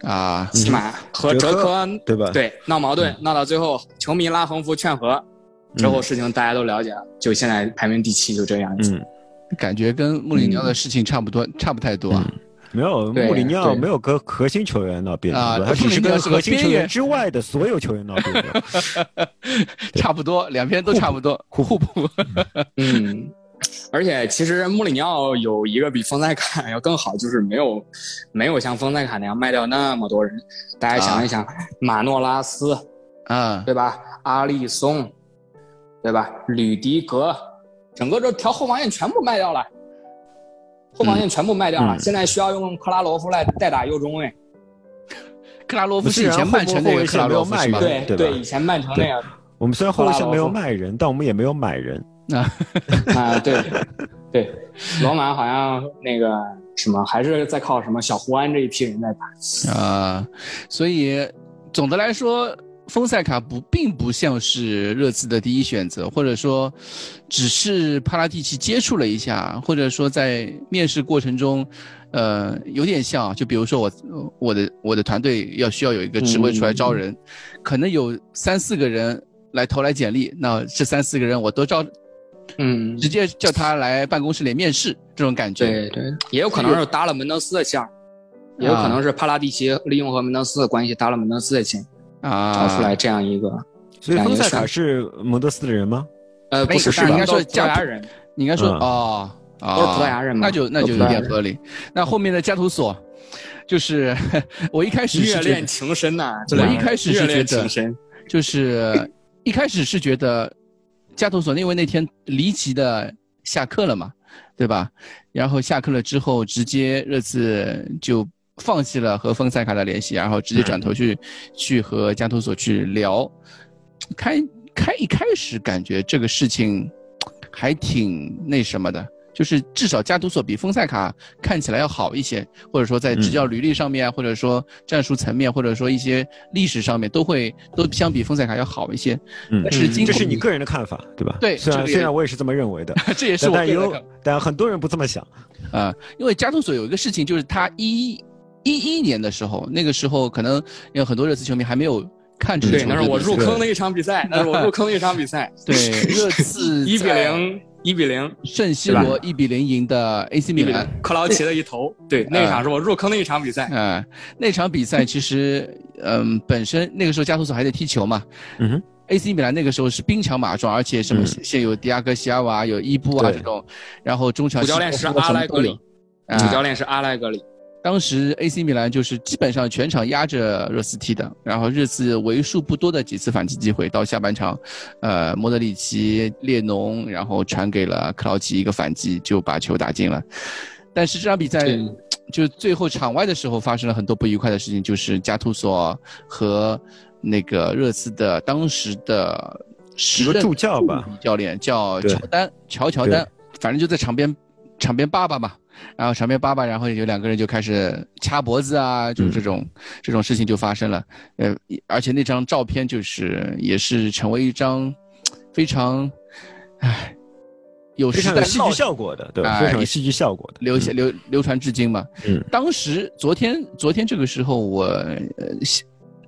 A: 啊，
C: 起码和哲科
B: 对吧？
C: 对，闹矛盾闹到最后，球迷拉横幅劝和，之后事情大家都了解了，就现在排名第七，就这样。
B: 嗯，
A: 感觉跟穆里尼奥的事情差不多，差不太多啊。
B: 没有穆里尼奥没有跟核心球员闹别扭，他只是跟核心球员之外的所有球员闹别扭，
A: 差不多，两边都差不多，互互补。
C: 嗯。而且其实穆里尼奥有一个比丰塞卡要更好，就是没有，没有像丰塞卡那样卖掉那么多人。大家想一想，马诺拉斯，
A: 啊，
C: 对吧？阿利松，对吧？吕迪格，整个这条后防线全部卖掉了，后防线全部卖掉了。现在需要用克拉罗夫来代打右中卫。
A: 克拉罗夫是以前曼城那个克拉罗夫是
C: 对
B: 对，
C: 以前曼城那样。
B: 我们虽然后卫线没有卖人，但我们也没有买人。
A: 啊
C: 啊对，对，罗马好像那个什么还是在靠什么小胡安这一批人在打
A: 啊，所以总的来说，丰塞卡不并不像是热刺的第一选择，或者说，只是帕拉蒂奇接触了一下，或者说在面试过程中，呃，有点像，就比如说我我的我的团队要需要有一个职位出来招人，可能有三四个人来投来简历，那这三四个人我都招。
C: 嗯，
A: 直接叫他来办公室里面试，这种感觉。
C: 对对，也有可能是搭了门德斯的线，也有可能是帕拉蒂奇利用和门德斯的关系搭了门德斯的线，
A: 啊，
C: 找出来这样一个。
B: 所以丰塞卡是蒙德斯的人吗？
C: 呃，不是，
A: 应该说
C: 葡萄牙人。
A: 你应该说哦，
C: 都是葡萄牙人
A: 嘛，那就那就有点合理。那后面的加图索，就是 我一开始
C: 热恋情深呐，
A: 我一开始是觉得，就是一开始是觉得。加图索因为那天离奇的下课了嘛，对吧？然后下课了之后，直接热刺就放弃了和丰塞卡的联系，然后直接转头去去和加图索去聊。开开一开始感觉这个事情还挺那什么的。就是至少加图索比丰塞卡看起来要好一些，或者说在执教履历上面，或者说战术层面，或者说一些历史上面，都会都相比丰塞卡要好一些。
B: 嗯，
A: 但是
B: 这是你个人的看法，对吧？
A: 对，
B: 虽然虽然我也是这么认为的，
A: 这也是我
B: 但有但很多人不这么想
A: 啊。因为加图索有一个事情，就是他一一一年的时候，那个时候可能有很多热刺球迷还没有看出
C: 对，那是我入坑的一场比赛，那是我入坑的一场比赛。
A: 对，热刺
C: 一比零。一比零，
A: 圣西罗一比零赢的 AC 米兰，
C: 克劳奇的一头，对，那场是我入坑的一场比赛。
A: 嗯，那场比赛其实，嗯，本身那个时候加图索还在踢球嘛，
B: 嗯哼
A: ，AC 米兰那个时候是兵强马壮，而且什么现有迪亚哥西亚瓦，有伊布啊这种，然后中场
C: 主教练是阿莱格里，主教练是阿莱格里。
A: 当时 AC 米兰就是基本上全场压着热刺踢的，然后热刺为数不多的几次反击机会，到下半场，呃，莫德里奇、列侬，然后传给了克劳奇一个反击，就把球打进了。但是这场比赛，就最后场外的时候发生了很多不愉快的事情，就是加图索和那个热刺的当时的
B: 一个助教吧，
A: 教练叫乔丹，乔乔丹，反正就在场边，场边爸爸嘛。然后场边爸爸，然后有两个人就开始掐脖子啊，就是这种这种事情就发生了。呃，而且那张照片就是也是成为一张非常，唉，有
B: 非常有戏剧效果的，对，非常有戏剧效果的，
A: 流流流传至今嘛。
B: 嗯，
A: 当时昨天昨天这个时候我呃。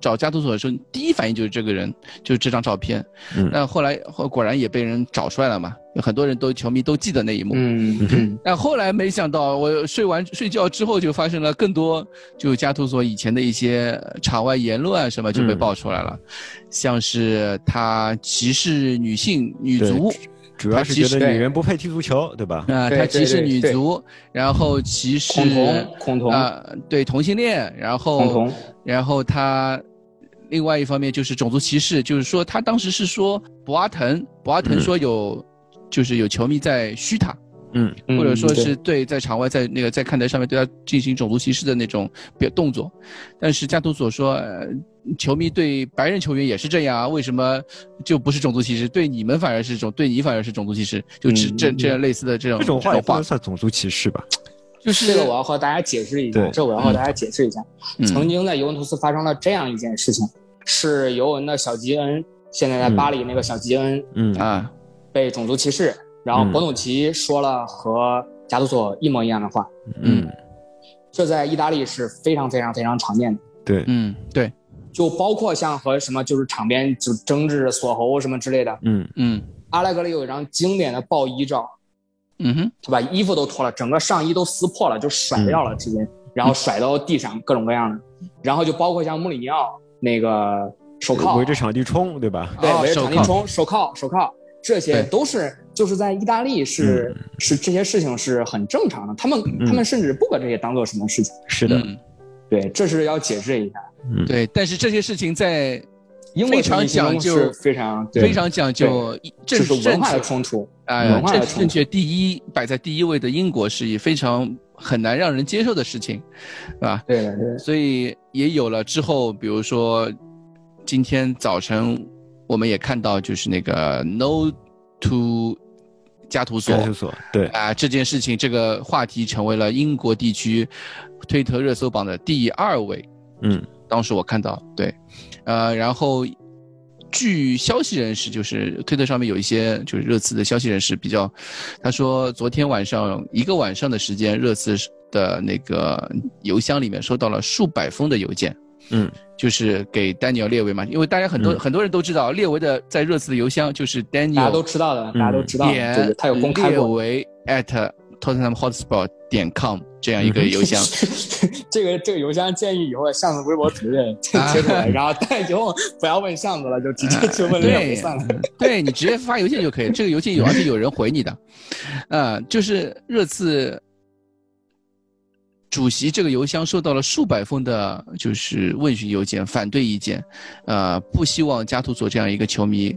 A: 找加图索的时候，第一反应就是这个人，就是这张照片。
B: 嗯，
A: 但后来果然也被人找出来了嘛，有很多人都球迷都记得那一幕。
C: 嗯，
A: 但后来没想到，我睡完睡觉之后就发生了更多，就加图索以前的一些场外言论啊什么就被爆出来了，像是他歧视女性女足，
B: 主要是觉得女人不配踢足球，对吧？
A: 啊，他歧视女足，然后歧视
C: 恐同，恐同
A: 啊，对同性恋，然后
C: 恐同，
A: 然后他。另外一方面就是种族歧视，就是说他当时是说博阿滕，博阿滕说有，就是有球迷在嘘他，
B: 嗯，
A: 或者说是对在场外在那个在看台上面对他进行种族歧视的那种表动作，但是加图索说，球迷对白人球员也是这样啊，为什么就不是种族歧视？对你们反而是种，对你反而是种族歧视，就这这这样类似的这种
B: 这种话也不能算种族歧视吧？
A: 就是
C: 这个，我要和大家解释一下。这我要和大家解释一下。曾经在尤文图斯发生了这样一件事情，是尤文的小吉恩，现在在巴黎那个小吉恩，
B: 嗯。
A: 啊，
C: 被种族歧视。然后博努奇说了和加图索一模一样的话。
B: 嗯，
C: 这在意大利是非常非常非常常见的。
B: 对，
A: 嗯对，
C: 就包括像和什么就是场边就争执锁喉什么之类的。
B: 嗯。
A: 嗯，
C: 阿莱格里有一张经典的爆衣照。
A: 嗯哼，
C: 他把衣服都脱了，整个上衣都撕破了，就甩掉了，直接，然后甩到地上，各种各样的，然后就包括像穆里尼奥那个手铐。
B: 围着场地冲，对吧？
C: 对，围着场地冲，手铐，手铐，这些都是就是在意大利是是这些事情是很正常的，他们他们甚至不把这些当做什么事情。
B: 是的，
C: 对，这是要解释一下。
A: 对，但是这些事情在。
C: 非
A: 常讲究，
C: 非常
A: 非常讲究，
C: 这是文化的冲突
A: 啊！
C: 文化
A: 的正确第一摆在第一位的英国是以非常很难让人接受的事情，是吧？
C: 对对。
A: 所以也有了之后，比如说今天早晨我们也看到，就是那个 No to 加图索，
B: 加图索，对
A: 啊，这件事情这个话题成为了英国地区推特热搜榜的第二位，
B: 嗯。
A: 当时我看到，对，呃，然后据消息人士，就是推特上面有一些就是热刺的消息人士比较，他说昨天晚上一个晚上的时间，热刺的那个邮箱里面收到了数百封的邮件。
B: 嗯，
A: 就是给丹尼尔列维嘛，因为大家很多很多人都知道列维的在热刺的邮箱就是丹尼尔，
C: 大家都知道的，大家都知道，
A: 点
C: 他有公开
A: 列维 at Tottenham Hotspur 点 com 这样一个邮箱。
C: 这个这个邮箱建议以后巷子微博主任 贴出来，然后以后不要问巷子了，就直接去问列维算了。
A: 对你直接发邮件就可以，这个邮件有而且有人回你的，嗯，就是热刺。主席这个邮箱收到了数百封的，就是问询邮件、反对意见，呃，不希望加图索这样一个球迷、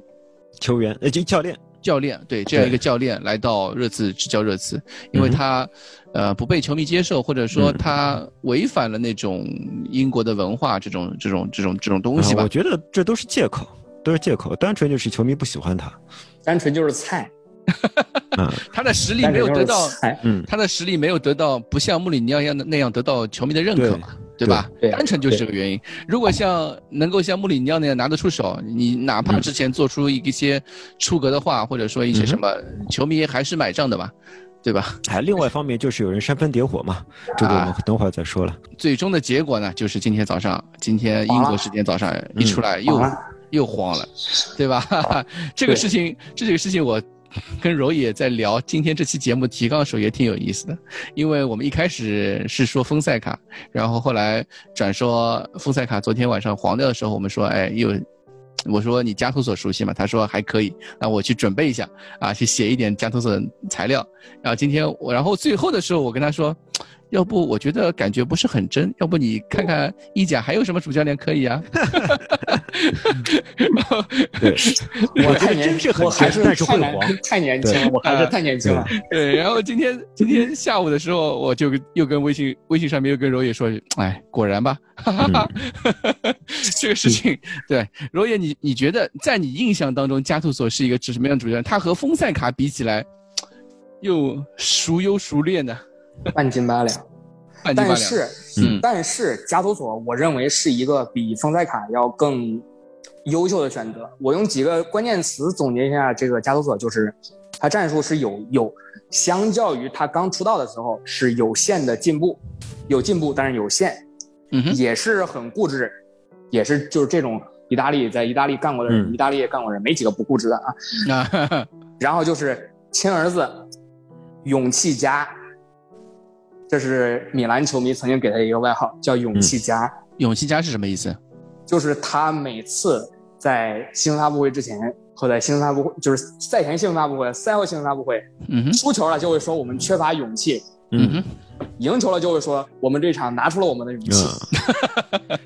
B: 球员，呃，就教练、
A: 教练，对这样一个教练来到热刺执教热刺，因为他，呃，不被球迷接受，或者说他违反了那种英国的文化，这种、这种、这种、这种东西吧。
B: 我觉得这都是借口，都是借口，单纯就是球迷不喜欢他，
C: 单纯就是菜。
A: 他的实力没有得到，嗯，他的实力没有得到，不像穆里尼奥一样的那样得到球迷的认可嘛，对吧？单纯就是这个原因。如果像能够像穆里尼奥那样拿得出手，你哪怕之前做出一些出格的话，或者说一些什么，球迷还是买账的嘛，对吧？
B: 还另外一方面就是有人煽风点火嘛，这个我们等会儿再说了。
A: 最终的结果呢，就是今天早上，今天英国时间早上一出来又又慌了，对吧？这个事情，这个事情我。跟柔也在聊今天这期节目提纲的时候也挺有意思的，因为我们一开始是说丰塞卡，然后后来转说丰塞卡昨天晚上黄掉的时候，我们说哎又，我说你加图索熟悉吗？他说还可以，那我去准备一下啊，去写一点加图索材料，然后今天我然后最后的时候我跟他说。要不我觉得感觉不是很真，要不你看看意甲还有什么主教练可以啊？
B: 对，
C: 我太年
B: 轻，
C: 我还是
B: 太
C: 年太年轻了，我还是太年轻了。
A: 对，然后今天今天下午的时候，我就又跟微信微信上面又跟柔野说，哎，果然吧，这个事情，对，柔野，你你觉得在你印象当中，加图索是一个什么样的主教练？他和丰塞卡比起来，又孰优孰劣呢？
C: 半斤八两，但是，嗯，但是加图索，我认为是一个比丰塞卡要更优秀的选择。我用几个关键词总结一下，这个加图索就是，他战术是有有，相较于他刚出道的时候是有限的进步，有进步，但是有限，
A: 嗯
C: 也是很固执，也是就是这种意大利在意大利干过的人，意大利也干过人，没几个不固执的啊。然后就是亲儿子，勇气家。这是米兰球迷曾经给他一个外号，叫“勇气家”。
A: 勇气家是什么意思？
C: 就是他每次在新闻发布会之前和在新闻发布会，就是赛前新闻发布会、赛后新闻发布会，
A: 嗯
C: 输球了就会说我们缺乏勇气，
A: 嗯
C: 赢球了就会说我们这场拿出了我们的勇气。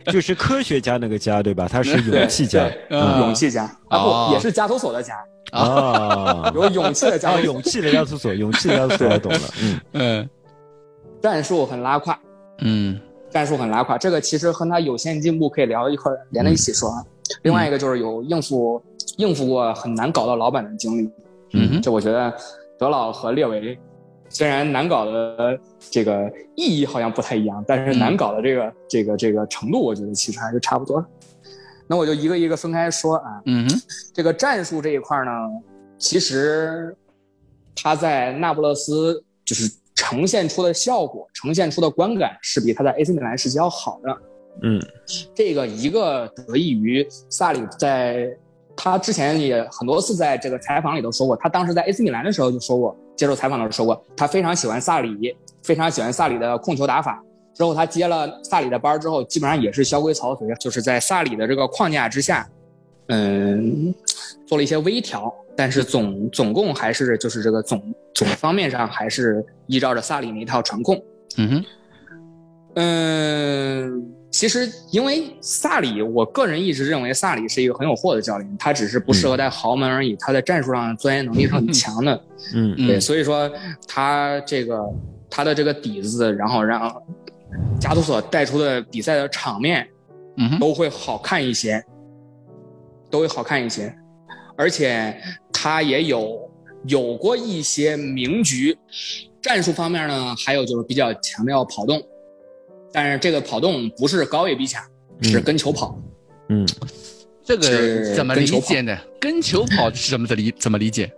B: 就是科学家那个家对吧？他是勇气家，
C: 勇气家啊不也是加图索的家
B: 啊？
C: 有勇气的加，
B: 勇气的加图索，勇气的加图索，我懂了，嗯
A: 嗯。
C: 战术很拉胯，
A: 嗯，
C: 战术很拉胯，这个其实和他有限进步可以聊一块连在一起说啊。另外一个就是有应付应付过很难搞到老板的经历，
A: 嗯，
C: 这我觉得德老和列维虽然难搞的这个意义好像不太一样，但是难搞的这个这个这个程度，我觉得其实还是差不多。那我就一个一个分开说啊，
A: 嗯，
C: 这个战术这一块呢，其实他在那不勒斯就是。呈现出的效果，呈现出的观感是比他在 AC 米兰时期要好的。
B: 嗯，
C: 这个一个得益于萨里，在他之前也很多次在这个采访里都说过，他当时在 AC 米兰的时候就说过，接受采访的时候说过，他非常喜欢萨里，非常喜欢萨里的控球打法。之后他接了萨里的班之后，基本上也是萧规曹随，就是在萨里的这个框架之下，嗯，做了一些微调。但是总总共还是就是这个总总方面上还是依照着萨里那一套传控。
A: 嗯哼，
C: 嗯，其实因为萨里，我个人一直认为萨里是一个很有货的教练，他只是不适合在豪门而已。他在战术上钻研能力是很 强的。
B: 嗯，
C: 对，所以说他这个他的这个底子，然后让加图索带出的比赛的场面，
A: 嗯，
C: 都会好看一些，都会好看一些。而且他也有有过一些名局，战术方面呢，还有就是比较强调跑动，但是这个跑动不是高位逼抢，是跟球跑。
B: 嗯，
A: 这个怎么理解呢？跟球跑是怎么的理？怎么理解？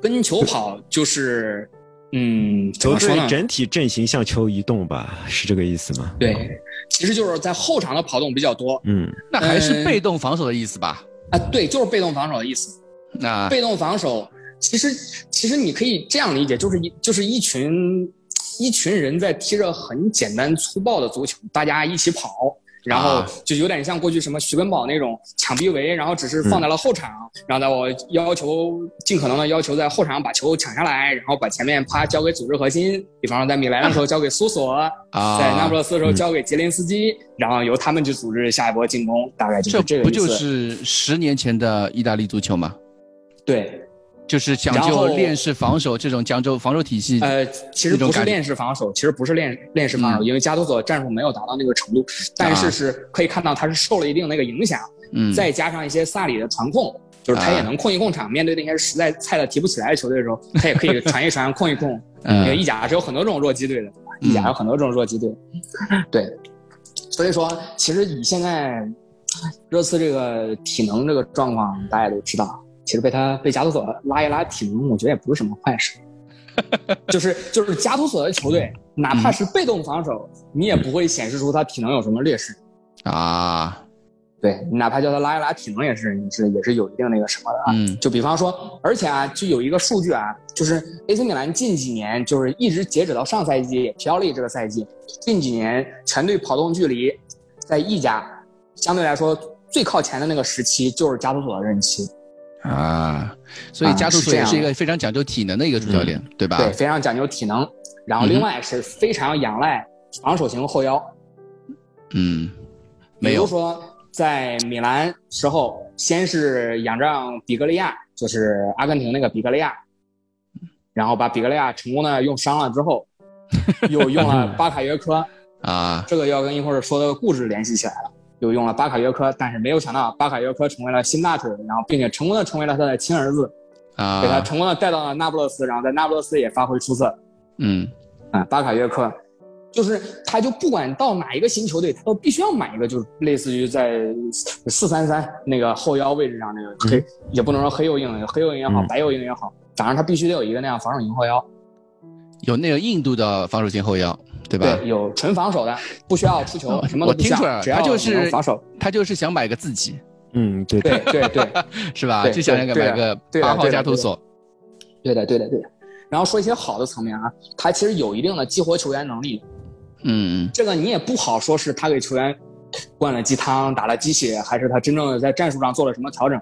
C: 跟球跑就是，嗯，球队
B: 整体阵型向球移动吧，是这个意思吗？
C: 对，其实就是在后场的跑动比较多。
B: 嗯，
A: 那还是被动防守的意思吧？
C: 啊，对，就是被动防守的意思。
A: 那
C: 被动防守，其实其实你可以这样理解，就是一就是一群一群人在踢着很简单粗暴的足球，大家一起跑。然后就有点像过去什么徐根宝那种抢逼围，然后只是放在了后场，然后在我要求尽可能的要求在后场把球抢下来，然后把前面啪交给组织核心，比方说在米兰的时候交给苏索，在那不勒斯的时候交给杰林斯基，然后由他们去组织下一波进攻，大概就是这个
A: 不就是十年前的意大利足球吗？
C: 对。
A: 就是讲究链式防守这种讲究防守体系。
C: 呃，其实不是链式防守，其实不是链链式防守，因为加图索战术没有达到那个程度，但是是可以看到他是受了一定那个影响。
A: 嗯，
C: 再加上一些萨里的传控，就是他也能控一控场。面对那些实在菜的提不起来的球队的时候，他也可以 传一传，控一控。因为意甲是有很多这种弱鸡队的，意甲有很多这种弱鸡队。对，所以说其实以现在热刺这个体能这个状况，大家都知道。其实被他被加图索拉一拉体能，我觉得也不是什么坏事。就是就是加图索的球队，哪怕是被动防守，你也不会显示出他体能有什么劣势
A: 啊。
C: 对，哪怕叫他拉一拉体能，也是你是也是有一定那个什么的啊。
A: 嗯。
C: 就比方说，而且啊，就有一个数据啊，就是 AC 米兰近几年，就是一直截止到上赛季皮奥利这个赛季，近几年全队跑动距离在意甲相对来说最靠前的那个时期，就是加图索的任期。
A: 啊，所以加图索也是一个非常讲究体能的一个主教练，对吧？
C: 对，非常讲究体能，然后另外是非常仰赖防守型后腰。
A: 嗯，
C: 比如说在米兰时候，先是仰仗比格利亚，就是阿根廷那个比格利亚，然后把比格利亚成功的用伤了之后，又用了巴卡约科
A: 啊，
C: 这个要跟一会儿说的故事联系起来了。又用了巴卡约科，但是没有想到巴卡约科成为了新大腿，然后并且成功的成为了他的亲儿子，
A: 啊，
C: 给他成功的带到了那不勒斯，然后在那不勒斯也发挥出色。
A: 嗯，
C: 啊，巴卡约科，就是他就不管到哪一个新球队，他都必须要买一个，就是类似于在四三三那个后腰位置上那个黑，也不能说黑又硬，黑又硬也好，白又硬也好，反正他必须得有一个那样防守型后腰，
A: 有那个印度的防守型后腰。对吧？
C: 对，有纯防守的，不需要出球，什么都不需要，
A: 他就是
C: 防守，
A: 他就是想买个自己，
B: 嗯，对
C: 对对对，
A: 是吧？就想买个八号加图索，
C: 对的对的对的。然后说一些好的层面啊，他其实有一定的激活球员能力，
A: 嗯，
C: 这个你也不好说是他给球员灌了鸡汤、打了鸡血，还是他真正的在战术上做了什么调整，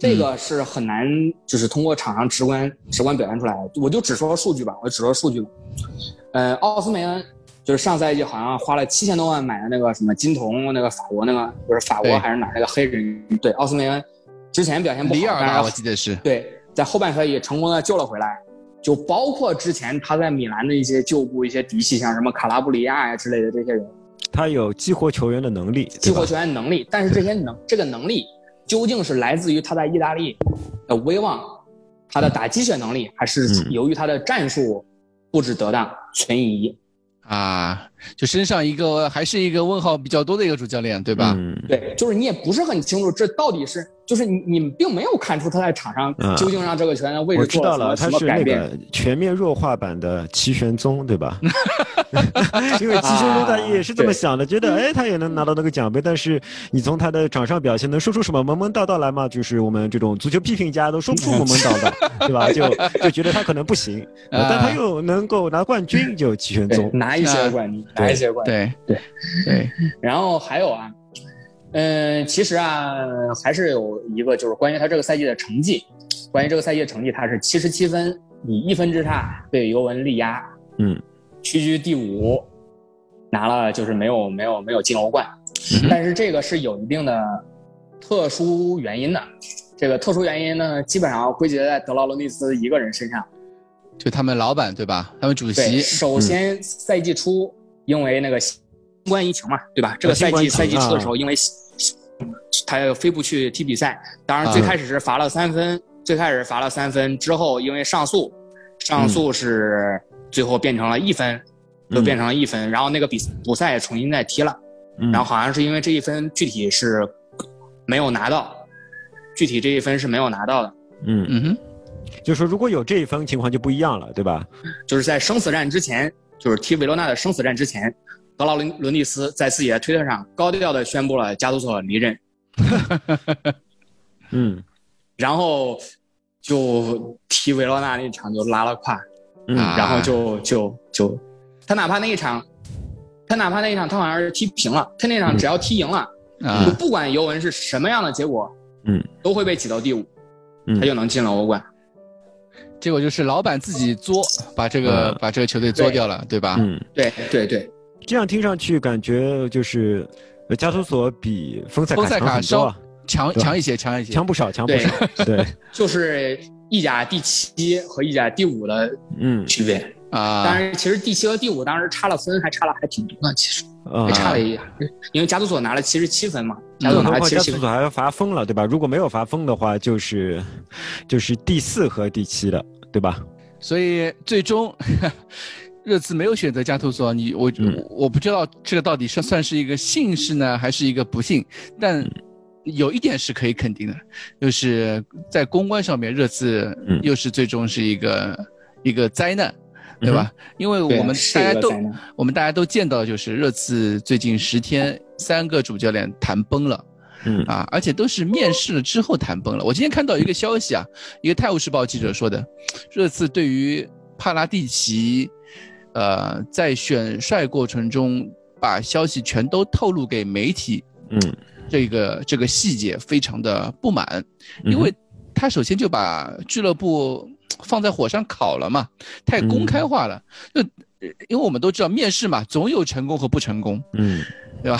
C: 这个是很难，就是通过场上直观直观表现出来。我就只说数据吧，我只说数据。呃，奥斯梅恩就是上赛季好像花了七千多万买的那个什么金童，那个法国那个不是法国还是哪那个黑人？对，奥斯梅恩之前表现不好，但是
A: 我记得是
C: 对，在后半赛季成功的救了回来，就包括之前他在米兰的一些旧部一些嫡系，像什么卡拉布里亚呀之类的这些人，
B: 他有激活球员的能力，
C: 激活球员能力，但是这些能这个能力究竟是来自于他在意大利的威望，他的打鸡血能力，还是由于他的战术？布置得当，存疑，
A: 啊，就身上一个还是一个问号比较多的一个主教练，对吧？
C: 嗯对，就是你也不是很清楚这到底是。就是你，你并没有看出他在场上究竟让这个球员的位置做
B: 了
C: 什么改变。
B: 他是那个全面弱化版的齐玄宗，对吧？因为齐玄宗他也是这么想的，觉得哎，他也能拿到那个奖杯。但是你从他的场上表现能说出什么门门道道来吗？就是我们这种足球批评家都说不出门门道道，对吧？就就觉得他可能不行，但他又能够拿冠军，就齐玄宗
C: 拿一些冠军，拿一些冠
A: 军。
C: 对对对。然后还有啊。嗯，其实啊，还是有一个，就是关于他这个赛季的成绩。关于这个赛季的成绩，他是七十七分，以一分之差被尤文力压，
B: 嗯，
C: 屈居第五，拿了就是没有没有没有进欧冠。但是这个是有一定的特殊原因的，这个特殊原因呢，基本上归结在德劳罗蒂斯一个人身上，
A: 就他们老板对吧？他们主席。
C: 首先赛季初因为那个新冠疫情嘛，对吧？这个赛季赛季初的时候因为。他又飞不去踢比赛，当然最开始是罚了三分，最开始罚了三分之后，因为上诉，上诉是最后变成了一分，又变成了一分，然后那个比补赛也重新再踢了，然后好像是因为这一分具体是没有拿到，具体这一分是没有拿到的。
B: 嗯
A: 嗯哼，
B: 就说如果有这一分情况就不一样了，对吧？
C: 就是在生死战之前，就是踢维罗纳的生死战之前，德劳伦伦蒂斯在自己的推特上高调的宣布了加图索离任。
B: 嗯，
C: 然后就踢维罗纳那场就拉了胯，
B: 嗯，
C: 然后就就就，他哪怕那一场，他哪怕那一场他好像是踢平了，他那场只要踢赢了，就不管尤文是什么样的结果，
B: 嗯，
C: 都会被挤到第五，
B: 嗯，
C: 他就能进了欧冠。
A: 结果就是老板自己作，把这个把这个球队作掉了，对。吧？
B: 嗯，
C: 对对对，
B: 这样听上去感觉就是加图索比
A: 丰
B: 塞卡
A: 强
B: 很
A: 强强一些，强一些，
B: 强不少，强不少。对，
C: 就是意甲第七和意甲第五的
B: 嗯。
C: 区别。
A: 啊。
C: 但是其实第七和第五当时差了分，还差了还挺多的，其实还差了一，因为加图索拿了七十七分嘛，加图索拿了七十七分，
B: 加图索还要罚分了，对吧？如果没有罚分的话，就是就是第四和第七的，对吧？
A: 所以最终。热刺没有选择加图索，你我我不知道这个到底算算是一个幸事呢，还是一个不幸？但有一点是可以肯定的，就是在公关上面，热刺又是最终是一个一个灾难，对吧？因为我们大家都我们大家都见到，就是热刺最近十天三个主教练谈崩了，
B: 嗯
A: 啊，而且都是面试了之后谈崩了。我今天看到一个消息啊，一个《泰晤士报》记者说的，热刺对于帕拉蒂奇。呃，在选帅过程中，把消息全都透露给媒体，
B: 嗯，
A: 这个这个细节非常的不满，因为他首先就把俱乐部放在火上烤了嘛，太公开化了，就因为我们都知道面试嘛，总有成功和不成功，
B: 嗯，
A: 对吧？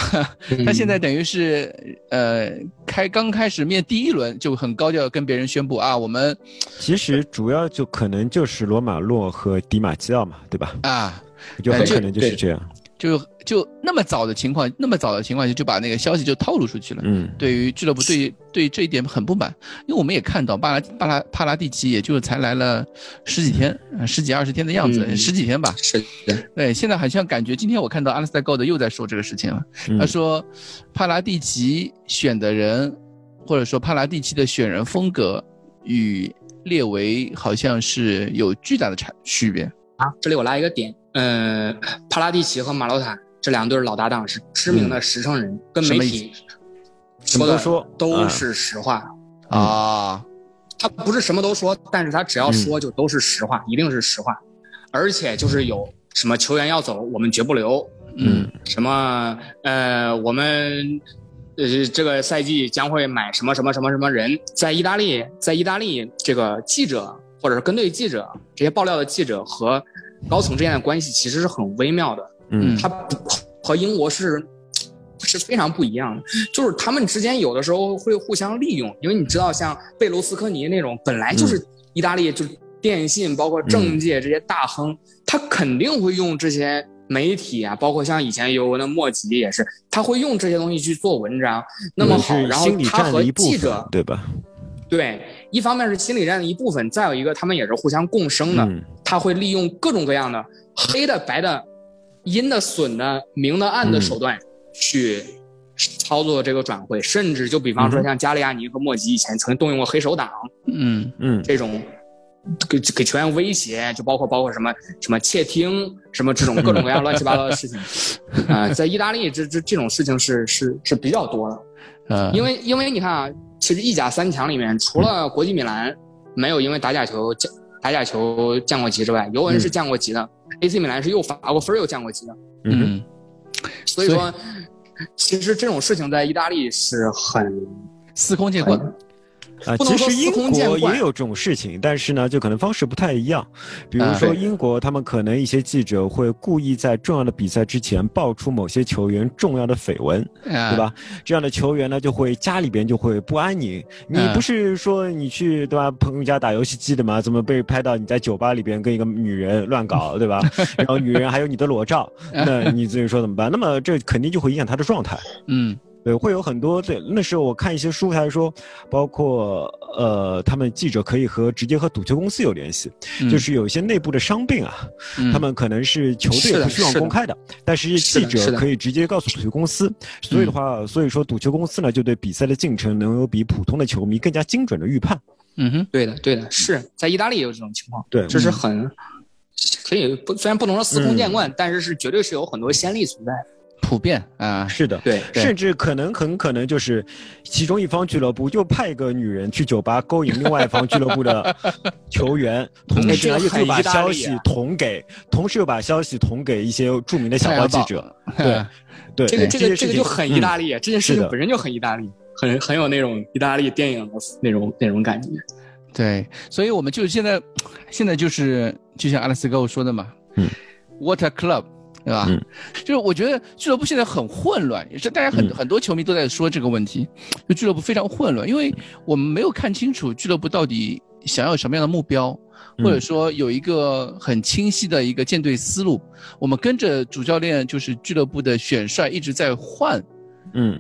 A: 他现在等于是呃开刚开始面第一轮就很高调跟别人宣布啊，我们
B: 其实主要就可能就是罗马洛和迪马基奥嘛，对吧？
A: 啊，
B: 就很可能就是这样。
A: 就就那么早的情况，那么早的情况下就把那个消息就透露出去了。
B: 嗯，
A: 对于俱乐部对对这一点很不满，因为我们也看到巴拉巴拉帕拉蒂奇也就才来了十几天，十几二十天的样子，十几天吧。
C: 是的。
A: 对，现在好像感觉今天我看到阿拉斯泰高德又在说这个事情了。他说，帕拉蒂奇选的人，或者说帕拉蒂奇的选人风格与列维好像是有巨大的差区别
C: 啊。这里我拉一个点。嗯，帕拉蒂奇和马洛塔这两对老搭档是知名的实诚人，跟媒体说的都是实话
A: 啊。
C: 他不是什么都说，但是他只要说就都是实话，一定是实话。而且就是有什么球员要走，我们绝不留。
A: 嗯，
C: 什么呃，我们呃这个赛季将会买什么什么什么什么人，在意大利，在意大利这个记者或者是跟队记者这些爆料的记者和。高层之间的关系其实是很微妙的，
B: 嗯，
C: 它和英国是是非常不一样的，就是他们之间有的时候会互相利用，因为你知道，像贝卢斯科尼那种本来就是意大利就是电信包括政界这些大亨，他肯定会用这些媒体啊，包括像以前尤文的莫吉也是，他会用这些东西去做文章。那么好，然后他和记者
B: 对吧？
C: 对，一方面是心理战的一部分，再有一个他们也是互相共生的。他会利用各种各样的黑的、白的、阴的、损的、明的、暗的手段去操作这个转会，甚至就比方说像加利亚尼和莫吉以前曾经动用过黑手党，
A: 嗯。
B: 嗯，
C: 这种给给球员威胁，就包括包括什么什么窃听，什么这种各种各样乱七八糟的事情。啊，在意大利这这这种事情是是是比较多的。
A: 呃，
C: 因为因为你看啊，其实意甲三强里面，除了国际米兰没有因为打假球降打假球降过级之外，尤文是降过级的，AC 米兰是又罚过分又降过级的。
A: 嗯，
C: 所以说，其实这种事情在意大利是很
A: 司空见惯。
B: 啊，其实英国也有这种事情，但是呢，就可能方式不太一样。比如说英国，他们可能一些记者会故意在重要的比赛之前爆出某些球员重要的绯闻，对吧？这样的球员呢，就会家里边就会不安宁。你不是说你去对吧朋友家打游戏机的吗？怎么被拍到你在酒吧里边跟一个女人乱搞，对吧？然后女人还有你的裸照，那你自己说怎么办？那么这肯定就会影响他的状态。
A: 嗯。
B: 对，会有很多。对，那时候我看一些书，还说，包括呃，他们记者可以和直接和赌球公司有联系，就是有一些内部的伤病啊，他们可能是球队不希望公开的，但是记者可以直接告诉赌球公司。所以的话，所以说赌球公司呢，就对比赛的进程能有比普通的球迷更加精准的预判。
C: 嗯哼，对的，对的，是在意大利也有这种情况。
B: 对，
C: 这是很可以不，虽然不能说司空见惯，但是是绝对是有很多先例存在。
A: 普遍啊，
B: 是的，
C: 对，
B: 甚至可能很可能就是其中一方俱乐部就派一个女人去酒吧勾引另外一方俱乐部的 球员，同时呢又把消息捅给，同时又把消息捅给一些著名的小报记者，对，对，
C: 这个这个这个就很意大利，这件事情本身就很意大利，很很有那种意大利电影的那种那种感觉，
A: 对，所以我们就现在现在就是就像阿拉斯哥说的嘛，嗯，Water Club。对吧？就是我觉得俱乐部现在很混乱，也是大家很很多球迷都在说这个问题，就俱乐部非常混乱，因为我们没有看清楚俱乐部到底想要什么样的目标，或者说有一个很清晰的一个建队思路。我们跟着主教练，就是俱乐部的选帅一直在换，
B: 嗯，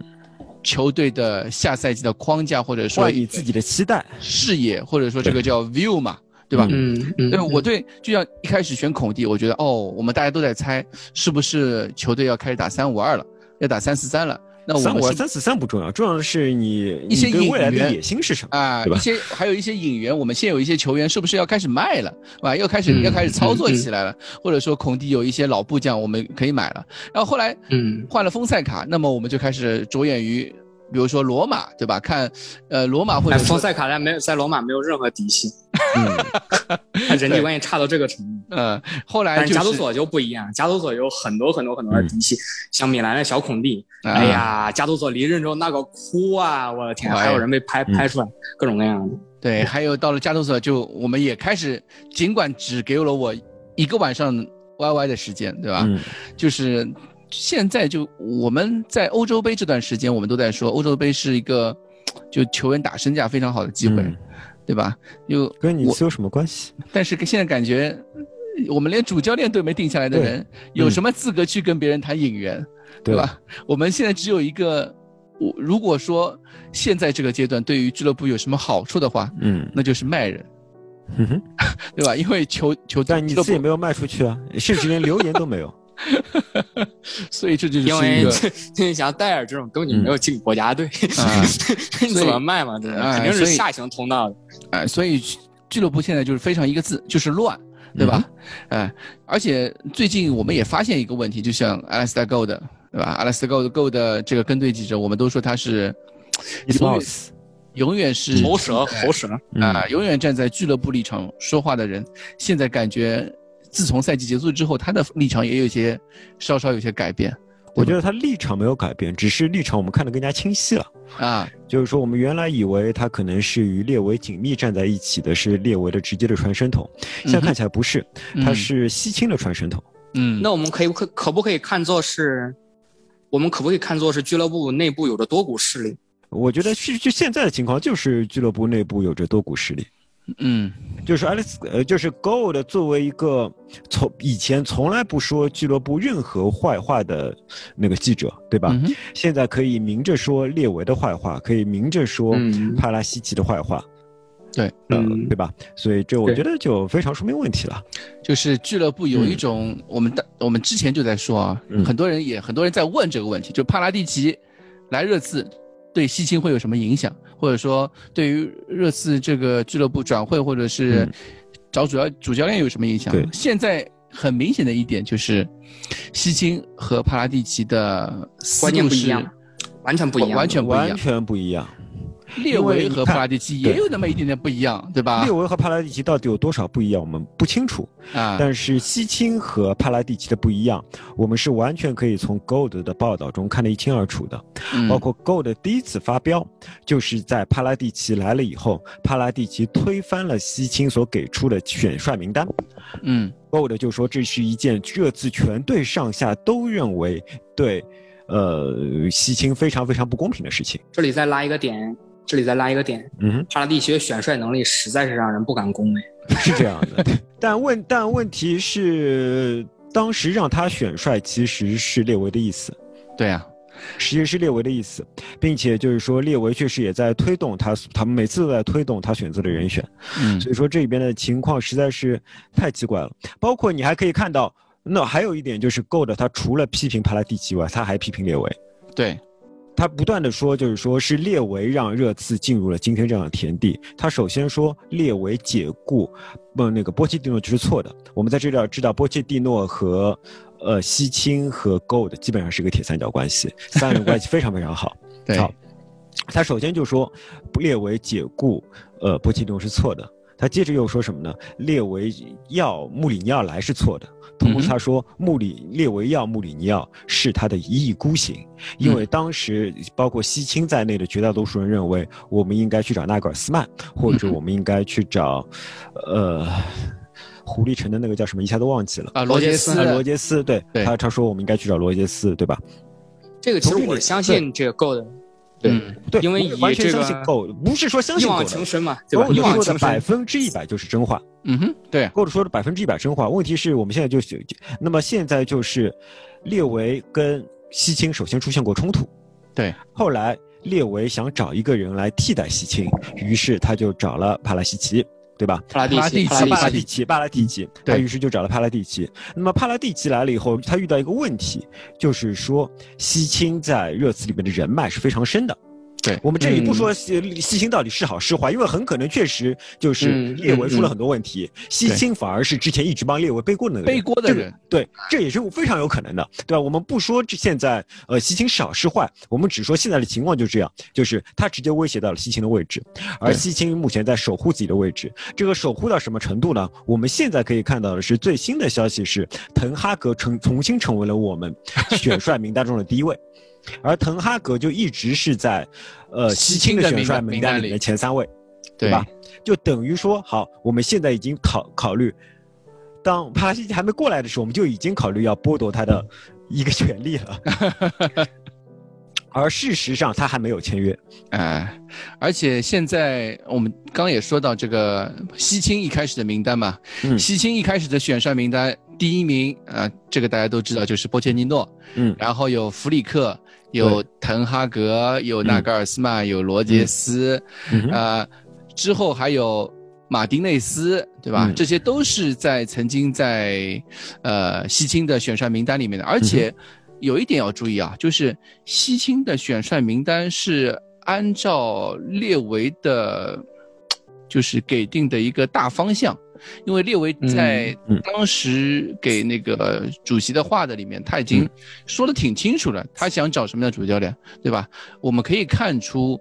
A: 球队的下赛季的框架，或者说
B: 以自己的期待
A: 视野，或者说这个叫 view 嘛。对吧？
C: 嗯嗯，
A: 对，我对，就像一开始选孔蒂，我觉得哦，我们大家都在猜是不是球队要开始打三五二了，要打三四三了。那
B: 三五二、三四三不重要，重要的是你
A: 一些引
B: 援野心是什么
A: 啊？一些还有一些引援，我们现有一些球员是不是要开始卖了？啊？要开始要开始操作起来了，或者说孔蒂有一些老部将我们可以买了。然后后来嗯换了丰塞卡，那么我们就开始着眼于，比如说罗马，对吧？看呃罗马或者
C: 丰塞卡在没有在罗马没有任何底气。嗯，人际关系差到这个程度。
A: 嗯，后来
C: 加图索就不一样，加图索有很多很多很多的嫡系，像米兰的小孔蒂。哎呀，加图索离任之后那个哭啊，我的天，还有人被拍拍出来，各种各样的。
A: 对，还有到了加图索，就我们也开始，尽管只给了我一个晚上 YY 的时间，对吧？就是现在就我们在欧洲杯这段时间，我们都在说欧洲杯是一个就球员打身价非常好的机会。对吧？又
B: 跟你有什么关系？
A: 但是现在感觉，我们连主教练都没定下来的人，有什么资格去跟别人谈引援？对吧？我们现在只有一个，我如果说现在这个阶段对于俱乐部有什么好处的话，嗯，那就是卖人，对吧？因为球球
B: 但你自己没有卖出去啊，甚至连留言都没有。
A: 所以这就是
C: 因为因为像戴尔这种根本就没有进国家队，你怎么卖嘛？这肯定是下行通道的。
A: 哎，所以俱乐部现在就是非常一个字，就是乱，对吧？哎，而且最近我们也发现一个问题，就像 Alistair Gold，对吧？Alistair Gold Gold 的这个跟队记者，我们都说他是永远永远是
C: 喉舌喉舌
A: 啊，永远站在俱乐部立场说话的人，现在感觉。自从赛季结束之后，他的立场也有些稍稍有些改变。
B: 我觉得他立场没有改变，只是立场我们看得更加清晰了啊。就是说，我们原来以为他可能是与列维紧密站在一起的，是列维的直接的传声筒，现在看起来不是，他是西青的传声筒。
A: 嗯，
C: 那我们可以可可不可以看作是，我们可不可以看作是俱乐部内部有着多股势力？
B: 我觉得是就现在的情况，就是俱乐部内部有着多股势力。
A: 嗯，
B: 就是爱丽丝，呃，就是 Gold 作为一个从以前从来不说俱乐部任何坏话的那个记者，对吧？现在可以明着说列维的坏话，可以明着说帕拉西奇的坏话，
A: 对，
B: 嗯，对吧？所以这我觉得就非常说明问题了。
A: 就是俱乐部有一种，我们的我们之前就在说啊，很多人也很多人在问这个问题，就帕拉蒂奇来热刺。对西青会有什么影响，或者说对于热刺这个俱乐部转会或者是找主要主教练有什么影响？现在很明显的一点就是，西青和帕拉蒂奇的
C: 观念不一样，完全不一样，
A: 完全不一样，
B: 完全不一样。
A: 列维和帕拉蒂奇也有那么一点点不一样，对吧？
B: 列维和帕拉蒂奇到底有多少不一样，我们不清楚啊。但是西青和帕拉蒂奇的不一样，我们是完全可以从 Gold 的报道中看得一清二楚的。包括 Gold 第一次发飙，就是在帕拉蒂奇来了以后，帕拉蒂奇推翻了西青所给出的选帅名单。
A: 嗯
B: ，Gold 就说这是一件这次全队上下都认为对，呃，西青非常非常不公平的事情。
C: 这里再拉一个点。这里再拉一个点，嗯，帕拉蒂奇的选帅能力实在是让人不敢恭维，
B: 是这样的。但问但问题是，当时让他选帅其实是列维的意思，
A: 对呀，
B: 实际是列维的意思，并且就是说列维确实也在推动他，他们每次都在推动他选择的人选。嗯，所以说这里边的情况实在是太奇怪了。包括你还可以看到，那还有一点就是 Gold 他除了批评帕拉蒂奇外，他还批评列维。
A: 对。
B: 他不断的说，就是说是列维让热刺进入了今天这样的田地。他首先说列维解雇，不那个波切蒂诺就是错的。我们在这里要知道，波切蒂诺和，呃，西青和 Gold 基本上是一个铁三角关系，三人关系非常非常好。
A: 对好，
B: 他首先就说，列维解雇，呃，波切蒂诺是错的。他接着又说什么呢？列维要穆里尼奥来是错的。他说，穆里列维要穆里尼奥是他的一意孤行，因为当时包括西青在内的绝大多数人认为，我们应该去找纳格尔斯曼，或者我们应该去找，呃，狐狸城的那个叫什么，一下都忘记了。
A: 啊，罗杰斯，
B: 罗杰斯，对他他说我们应该去找罗杰斯，对吧？
C: 这个其实我相信这个够的。
B: 对对，
C: 因为
B: 完全相信狗，不是说相信狗的。
C: 情深嘛，对吧？
B: 说的百分之一百就是真话。
A: 嗯哼，对，
B: 或者说的百分之一百真话。问题是我们现在就，那么现在就是列维跟西青首先出现过冲突，
A: 对，
B: 后来列维想找一个人来替代西青，于是他就找了帕拉西奇。对吧？
C: 帕拉蒂奇，
B: 帕拉蒂奇，帕拉蒂奇，他于是就找了帕拉蒂奇。那么帕拉蒂奇来了以后，他遇到一个问题，就是说西青在热刺里面的人脉是非常深的。
A: 对
B: 我们这里不说西西青到底是好是坏，因为很可能确实就是列维出了很多问题，西青反而是之前一直帮列维背锅的那个
A: 背锅的人。
B: 对，这也是非常有可能的，对吧？我们不说这现在呃西青是好是坏，我们只说现在的情况就这样，就是他直接威胁到了西青的位置，而西青目前在守护自己的位置。这个守护到什么程度呢？我们现在可以看到的是最新的消息是，滕哈格成重新成为了我们选帅名单中的第一位。而滕哈格就一直是在，呃，西青的选帅名单里面前三位，对吧？就等于说，好，我们现在已经考考虑，当帕拉西奇还没过来的时候，我们就已经考虑要剥夺他的一个权利了。而事实上，他还没有签约。
A: 哎，而且现在我们刚也说到这个西青一开始的名单嘛，西青一开始的选帅名单第一名呃，这个大家都知道就是波切蒂诺，嗯，然后有弗里克。有滕哈格，有纳格尔斯曼，有罗杰斯，啊，之后还有马丁内斯，对吧？这些都是在曾经在，呃，西青的选帅名单里面的。而且有一点要注意啊，就是西青的选帅名单是按照列维的，就是给定的一个大方向。因为列维在当时给那个主席的话的里面，他已经说的挺清楚了，他想找什么样的主教练，对吧？我们可以看出，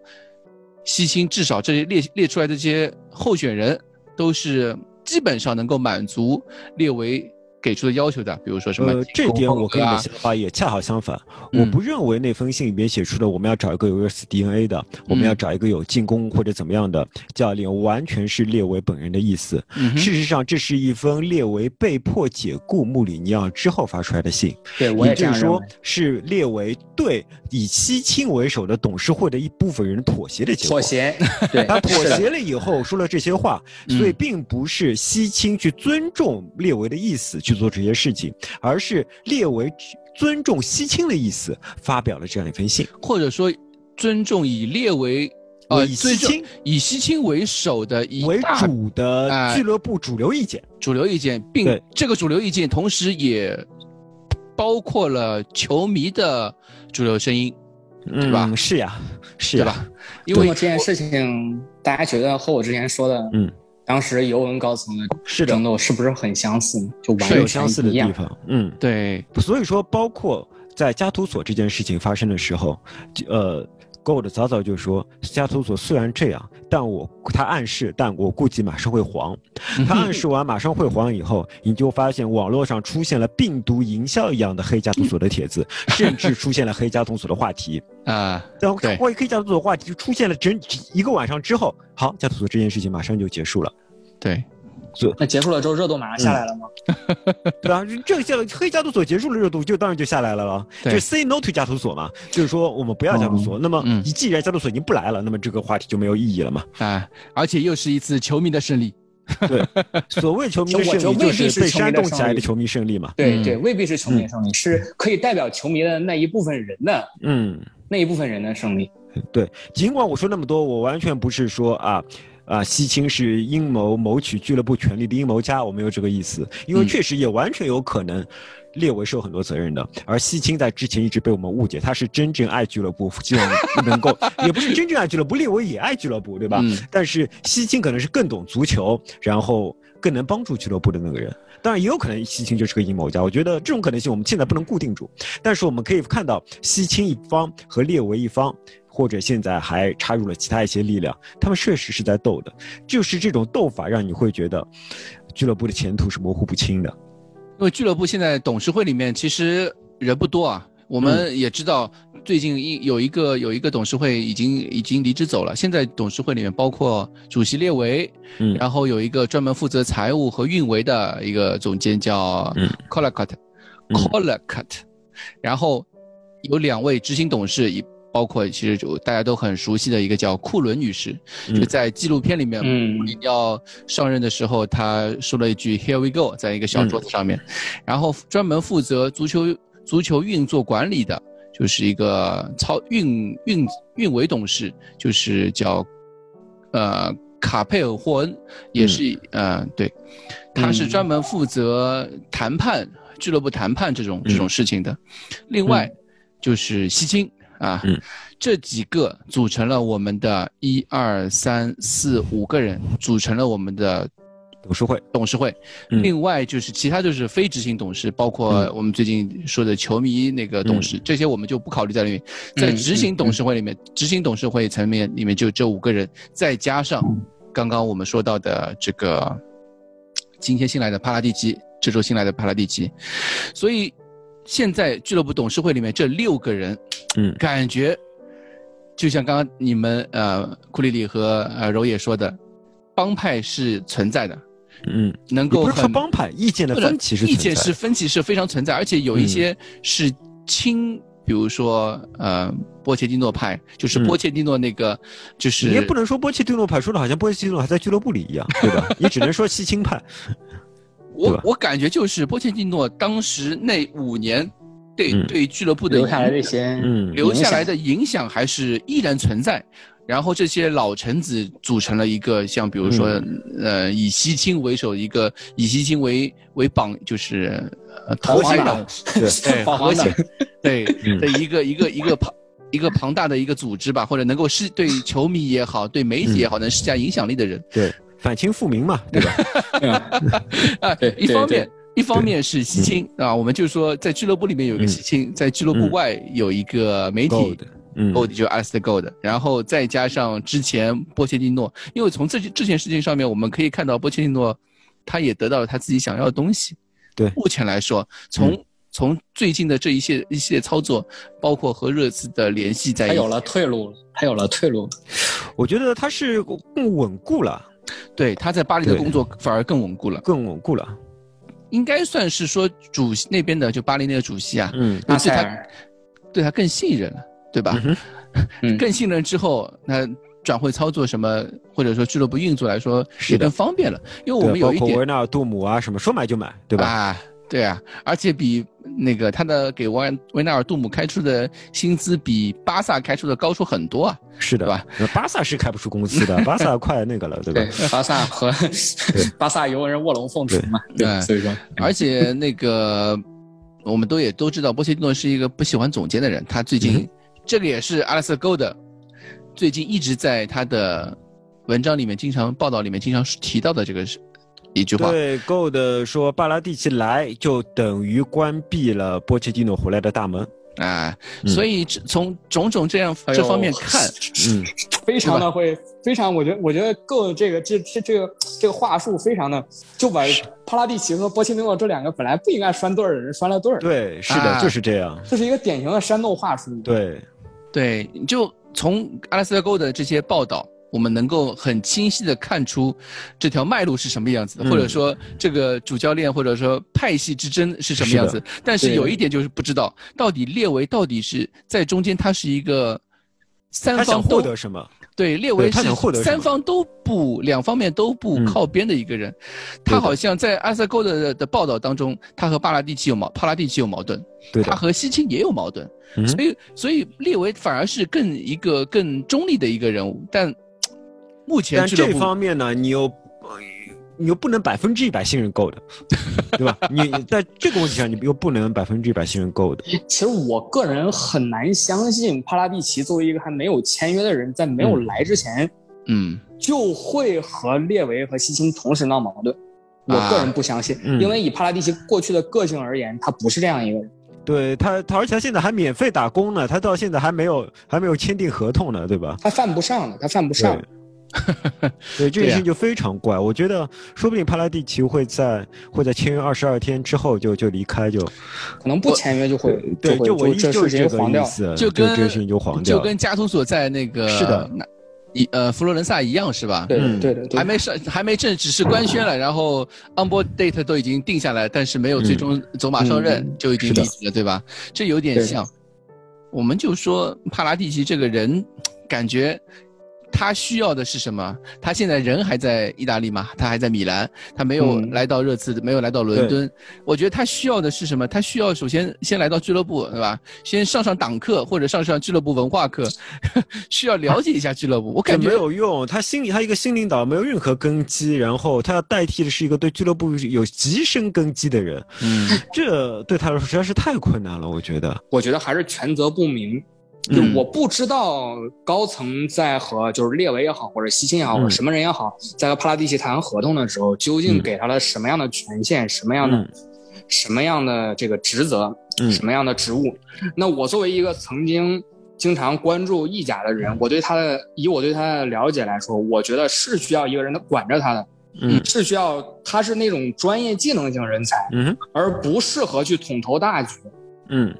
A: 西青至少这些列列出来的这些候选人，都是基本上能够满足列维。给出的要求的，比如说什么？
B: 呃，这点我跟你的想法也恰好相反。我不认为那封信里面写出的我们要找一个有热刺 DNA 的，我们要找一个有进攻或者怎么样的教练，完全是列维本人的意思。事实上，这是一封列维被迫解雇穆里尼奥之后发出来的信。
C: 对，我也
B: 就是说，是列维对以西青为首的董事会的一部分人妥协的结
C: 果。妥协，对，
B: 他 妥协了以后说了这些话，所以并不是西青去尊重列维的意思去。去做这些事情，而是列为尊重西青的意思，发表了这样一封信，
A: 或者说尊重以列为
B: 呃以西青
A: 以西青为首的以
B: 为主的俱乐部主流意见，
A: 主流意见，并这个主流意见同时也包括了球迷的主流声音，对吧？
B: 是呀，是
A: 吧？
C: 因为这件事情，大家觉得和我之前说的，嗯。当时尤文高层的争斗是不是很相似？就完
B: 全相似的地方。嗯，
A: 对。
B: 所以说，包括在加图索这件事情发生的时候，呃，Gold 早早就说，加图索虽然这样，但我他暗示，但我估计马上会黄。他暗示完马上会黄以后，你就发现网络上出现了病毒营销一样的黑加图索的帖子，甚至出现了黑加图索的话题啊。然后关于黑加图索的话题就出现了整一个晚上之后，好，加图索这件事情马上就结束了。
A: 对，
B: 就
C: 那结束了之后，热度马上下来了吗？
B: 对啊，这下黑加图索结束了，热度就当然就下来了了。就 say no to 加图索嘛，就是说我们不要加图索。那么，既然加图索已经不来了，那么这个话题就没有意义了嘛？
A: 啊，而且又是一次球迷的胜利。
B: 对，所谓球迷的胜利就是被煽动起来的球迷胜利嘛。
C: 对对，未必是球迷胜利，是可以代表球迷的那一部分人的，嗯，那一部分人的胜利。
B: 对，尽管我说那么多，我完全不是说啊啊，西青是阴谋谋取俱乐部权力的阴谋家，我没有这个意思，因为确实也完全有可能。列维受很多责任的，而西青在之前一直被我们误解，他是真正爱俱乐部，希望能够，也不是真正爱俱乐部，列维也爱俱乐部，对吧？但是西青可能是更懂足球，然后更能帮助俱乐部的那个人。当然，也有可能西青就是个阴谋家。我觉得这种可能性我们现在不能固定住，但是我们可以看到西青一方和列维一方，或者现在还插入了其他一些力量，他们确实是在斗的。就是这种斗法，让你会觉得俱乐部的前途是模糊不清的。
A: 因为俱乐部现在董事会里面其实人不多啊，我们也知道最近一有一个有一个董事会已经已经离职走了。现在董事会里面包括主席列维，嗯，然后有一个专门负责财务和运维的一个总监叫 c o l l c u t c o l l c u t 然后有两位执行董事以。包括其实就大家都很熟悉的一个叫库伦女士，就在纪录片里面，嗯，要上任的时候，她说了一句 “Here we go”，在一个小桌子上面，然后专门负责足球足球运作管理的，就是一个操运运运维董事，就是叫呃卡佩尔霍恩，也是呃对，他是专门负责谈判俱乐部谈判这种这种事情的，另外就是西青。啊，这几个组成了我们的一二三四五个人，组成了我们的
B: 董事会。
A: 董事会，另外就是其他就是非执行董事，包括我们最近说的球迷那个董事，这些我们就不考虑在里面。在执行董事会里面，执行董事会层面里面就这五个人，再加上刚刚我们说到的这个今天新来的帕拉蒂奇，这周新来的帕拉蒂奇，所以。现在俱乐部董事会里面这六个人，嗯，感觉就像刚刚你们呃库里里和呃柔也说的，帮派是存在的，嗯，能够
B: 很帮派意见的分歧是
A: 意见是分歧是非常存在，而且有一些是亲，比如说呃波切蒂诺派，就是波切蒂诺那个就是
B: 你也不能说波切蒂诺派，说的好像波切蒂诺还在俱乐部里一样，对吧？你只能说西青派。
A: 我我感觉就是波切蒂诺当时那五年，对对俱乐部的
C: 留下来的一些，
A: 留下来的影响。还是依然存在。然后这些老臣子组成了一个像比如说，呃，以西青为首一个以西青为为榜，就是
C: 头衔
A: 的，对。核心，对的一个一个一个庞一个庞大的一个组织吧，或者能够施对球迷也好，对媒体也好，能施加影响力的人。
B: 对。反清复明嘛，对吧？
A: 啊，一方面，一方面是西青啊，我们就说在俱乐部里面有一个西青，在俱乐部外有一个媒体，Gold 就 a l i s t Gold，然后再加上之前波切蒂诺，因为从这这件事情上面，我们可以看到波切蒂诺他也得到了他自己想要的东西。
B: 对，
A: 目前来说，从从最近的这一些一系列操作，包括和热刺的联系，在
C: 他有了退路了，他有了退路，
B: 我觉得他是更稳固了。
A: 对，他在巴黎的工作反而更稳固了，
B: 更稳固了，
A: 应该算是说主席那边的，就巴黎那个主席啊，
C: 嗯，对
A: 他，对他更信任了，对吧？更信任之后，那转会操作什么，或者说俱乐部运作来说也更方便了，因为我们有一点
B: 维纳尔杜姆啊，什么说买就买，对吧？
A: 啊，对啊，而且比。那个他的给维维纳尔杜姆开出的薪资比巴萨开出的高出很多啊，
B: 是的
A: 吧？
B: 巴萨是开不出工资的，巴萨快那个了，对吧？
C: 巴萨和 巴萨尤文卧龙凤雏嘛，对，所以说，
A: 而且那个我们都也都知道，波切蒂诺是一个不喜欢总监的人，他最近这个也是阿拉斯高的，最近一直在他的文章里面经常报道里面经常提到的这个是。一句话，
B: 对，Gold 说巴拉蒂奇来就等于关闭了波切蒂诺回来的大门。
A: 啊，所以从种种这样这方面看，
C: 嗯，非常的会非常，我觉得我觉得 Gold 这个这这这个这个话术非常的就把帕拉蒂奇和波切蒂诺这两个本来不应该拴对儿的人拴了对儿，
B: 对，是的，就是这样，
C: 这是一个典型的煽动话术，
B: 对，
A: 对，就从阿拉斯加 Gold 的这些报道。我们能够很清晰的看出这条脉络是什么样子的，或者说这个主教练或者说派系之争是什么样子。但是有一点就是不知道到底列维到底是在中间，他是一个三方
B: 获得什么？
A: 对，列维是三方都不两方面都不靠边的一个人。他好像在阿塞沟的的报道当中，他和巴拉蒂奇有矛，帕拉蒂奇有矛盾，他和西青也有矛盾。所以，所以列维反而是更一个更中立的一个人物。但目前
B: 这方面呢，你又。你又不能百分之一百信任够的，对吧？你在这个问题上，你又不能百分之一百信任够的。
C: 其实我个人很难相信帕拉蒂奇作为一个还没有签约的人，在没有来之前，
A: 嗯，
C: 就会和列维和西青同时闹矛盾。我个人不相信，因为以帕拉蒂奇过去的个性而言，他不是这样一个人。
B: 对他，他而且他现在还免费打工呢，他到现在还没有还没有签订合同呢，对吧？
C: 他犯不上了，他犯不上。
B: 对这件事情就非常怪，我觉得说不定帕拉蒂奇会在会在签约二十二天之后就就离开，就
C: 可能不签约就会
B: 对，就
C: 我
B: 就是这个
C: 意
B: 思，
A: 就跟
B: 这事情就黄掉，
A: 就跟加图索在那个
B: 是的，
A: 一呃佛罗伦萨一样是吧？
C: 对对对，
A: 还没上还没正只是官宣了，然后 on board date 都已经定下来，但是没有最终走马上任就已经离职了，对吧？这有点像，我们就说帕拉蒂奇这个人，感觉。他需要的是什么？他现在人还在意大利吗？他还在米兰，他没有来到热刺，没有来到伦敦。我觉得他需要的是什么？他需要首先先来到俱乐部，对吧？先上上党课或者上上俱乐部文化课，需要了解一下俱乐部。我感觉
B: 没有用，他心里他一个新领导没有任何根基，然后他要代替的是一个对俱乐部有极深根基的人。嗯，这对他来说实在是太困难了。我觉得，
C: 我觉得还是权责不明。就我不知道高层在和就是列维也好，或者西青也好，或者什么人也好，在和帕拉蒂奇谈合同的时候，究竟给他了什么样的权限，什么样的什么样的这个职责，什么样的职务？那我作为一个曾经经常关注意甲的人，我对他的以我对他的了解来说，我觉得是需要一个人管着他的，嗯，是需要他是那种专业技能型人才，嗯，而不适合去统筹大局，
B: 嗯，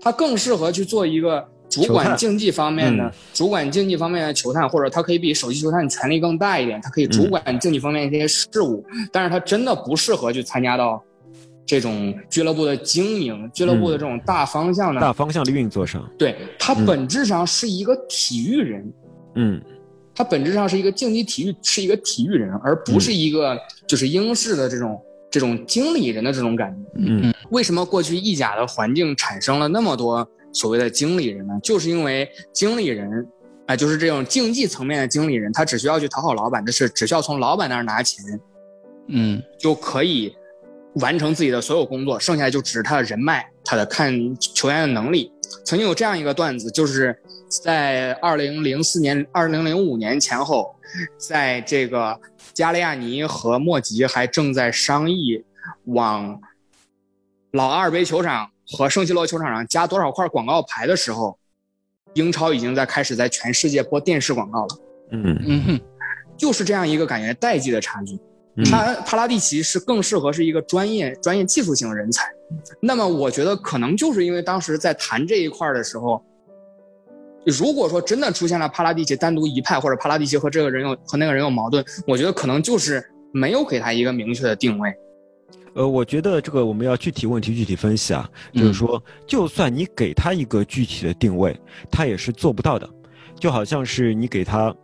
C: 他更适合去做一个。主管竞技方面的，主管竞技方面的球探，或者他可以比首席球探权力更大一点，他可以主管竞技方面一些事务，但是他真的不适合去参加到这种俱乐部的经营、俱乐部的这种大方向的
B: 大方向的运作上。
C: 对他本质上是一个体育人，
B: 嗯，
C: 他本质上是一个竞技体育，是一个体育人，而不是一个就是英式的这种这种经理人的这种感觉。
B: 嗯，
C: 为什么过去意甲的环境产生了那么多？所谓的经理人呢，就是因为经理人，哎，就是这种竞技层面的经理人，他只需要去讨好老板的事，只需要从老板那儿拿钱，
A: 嗯，
C: 就可以完成自己的所有工作，剩下就只是他的人脉，他的看球员的能力。曾经有这样一个段子，就是在二零零四年、二零零五年前后，在这个加利亚尼和莫吉还正在商议往老阿尔卑球场。和圣西罗球场上加多少块广告牌的时候，英超已经在开始在全世界播电视广告了。
B: 嗯
A: 嗯哼，
C: 就是这样一个感觉代际的差距。他帕拉蒂奇是更适合是一个专业专业技术型人才。那么我觉得可能就是因为当时在谈这一块的时候，如果说真的出现了帕拉蒂奇单独一派，或者帕拉蒂奇和这个人有和那个人有矛盾，我觉得可能就是没有给他一个明确的定位。
B: 呃，我觉得这个我们要具体问题具体分析啊，就是说，就算你给他一个具体的定位，他也是做不到的，就好像是你给他。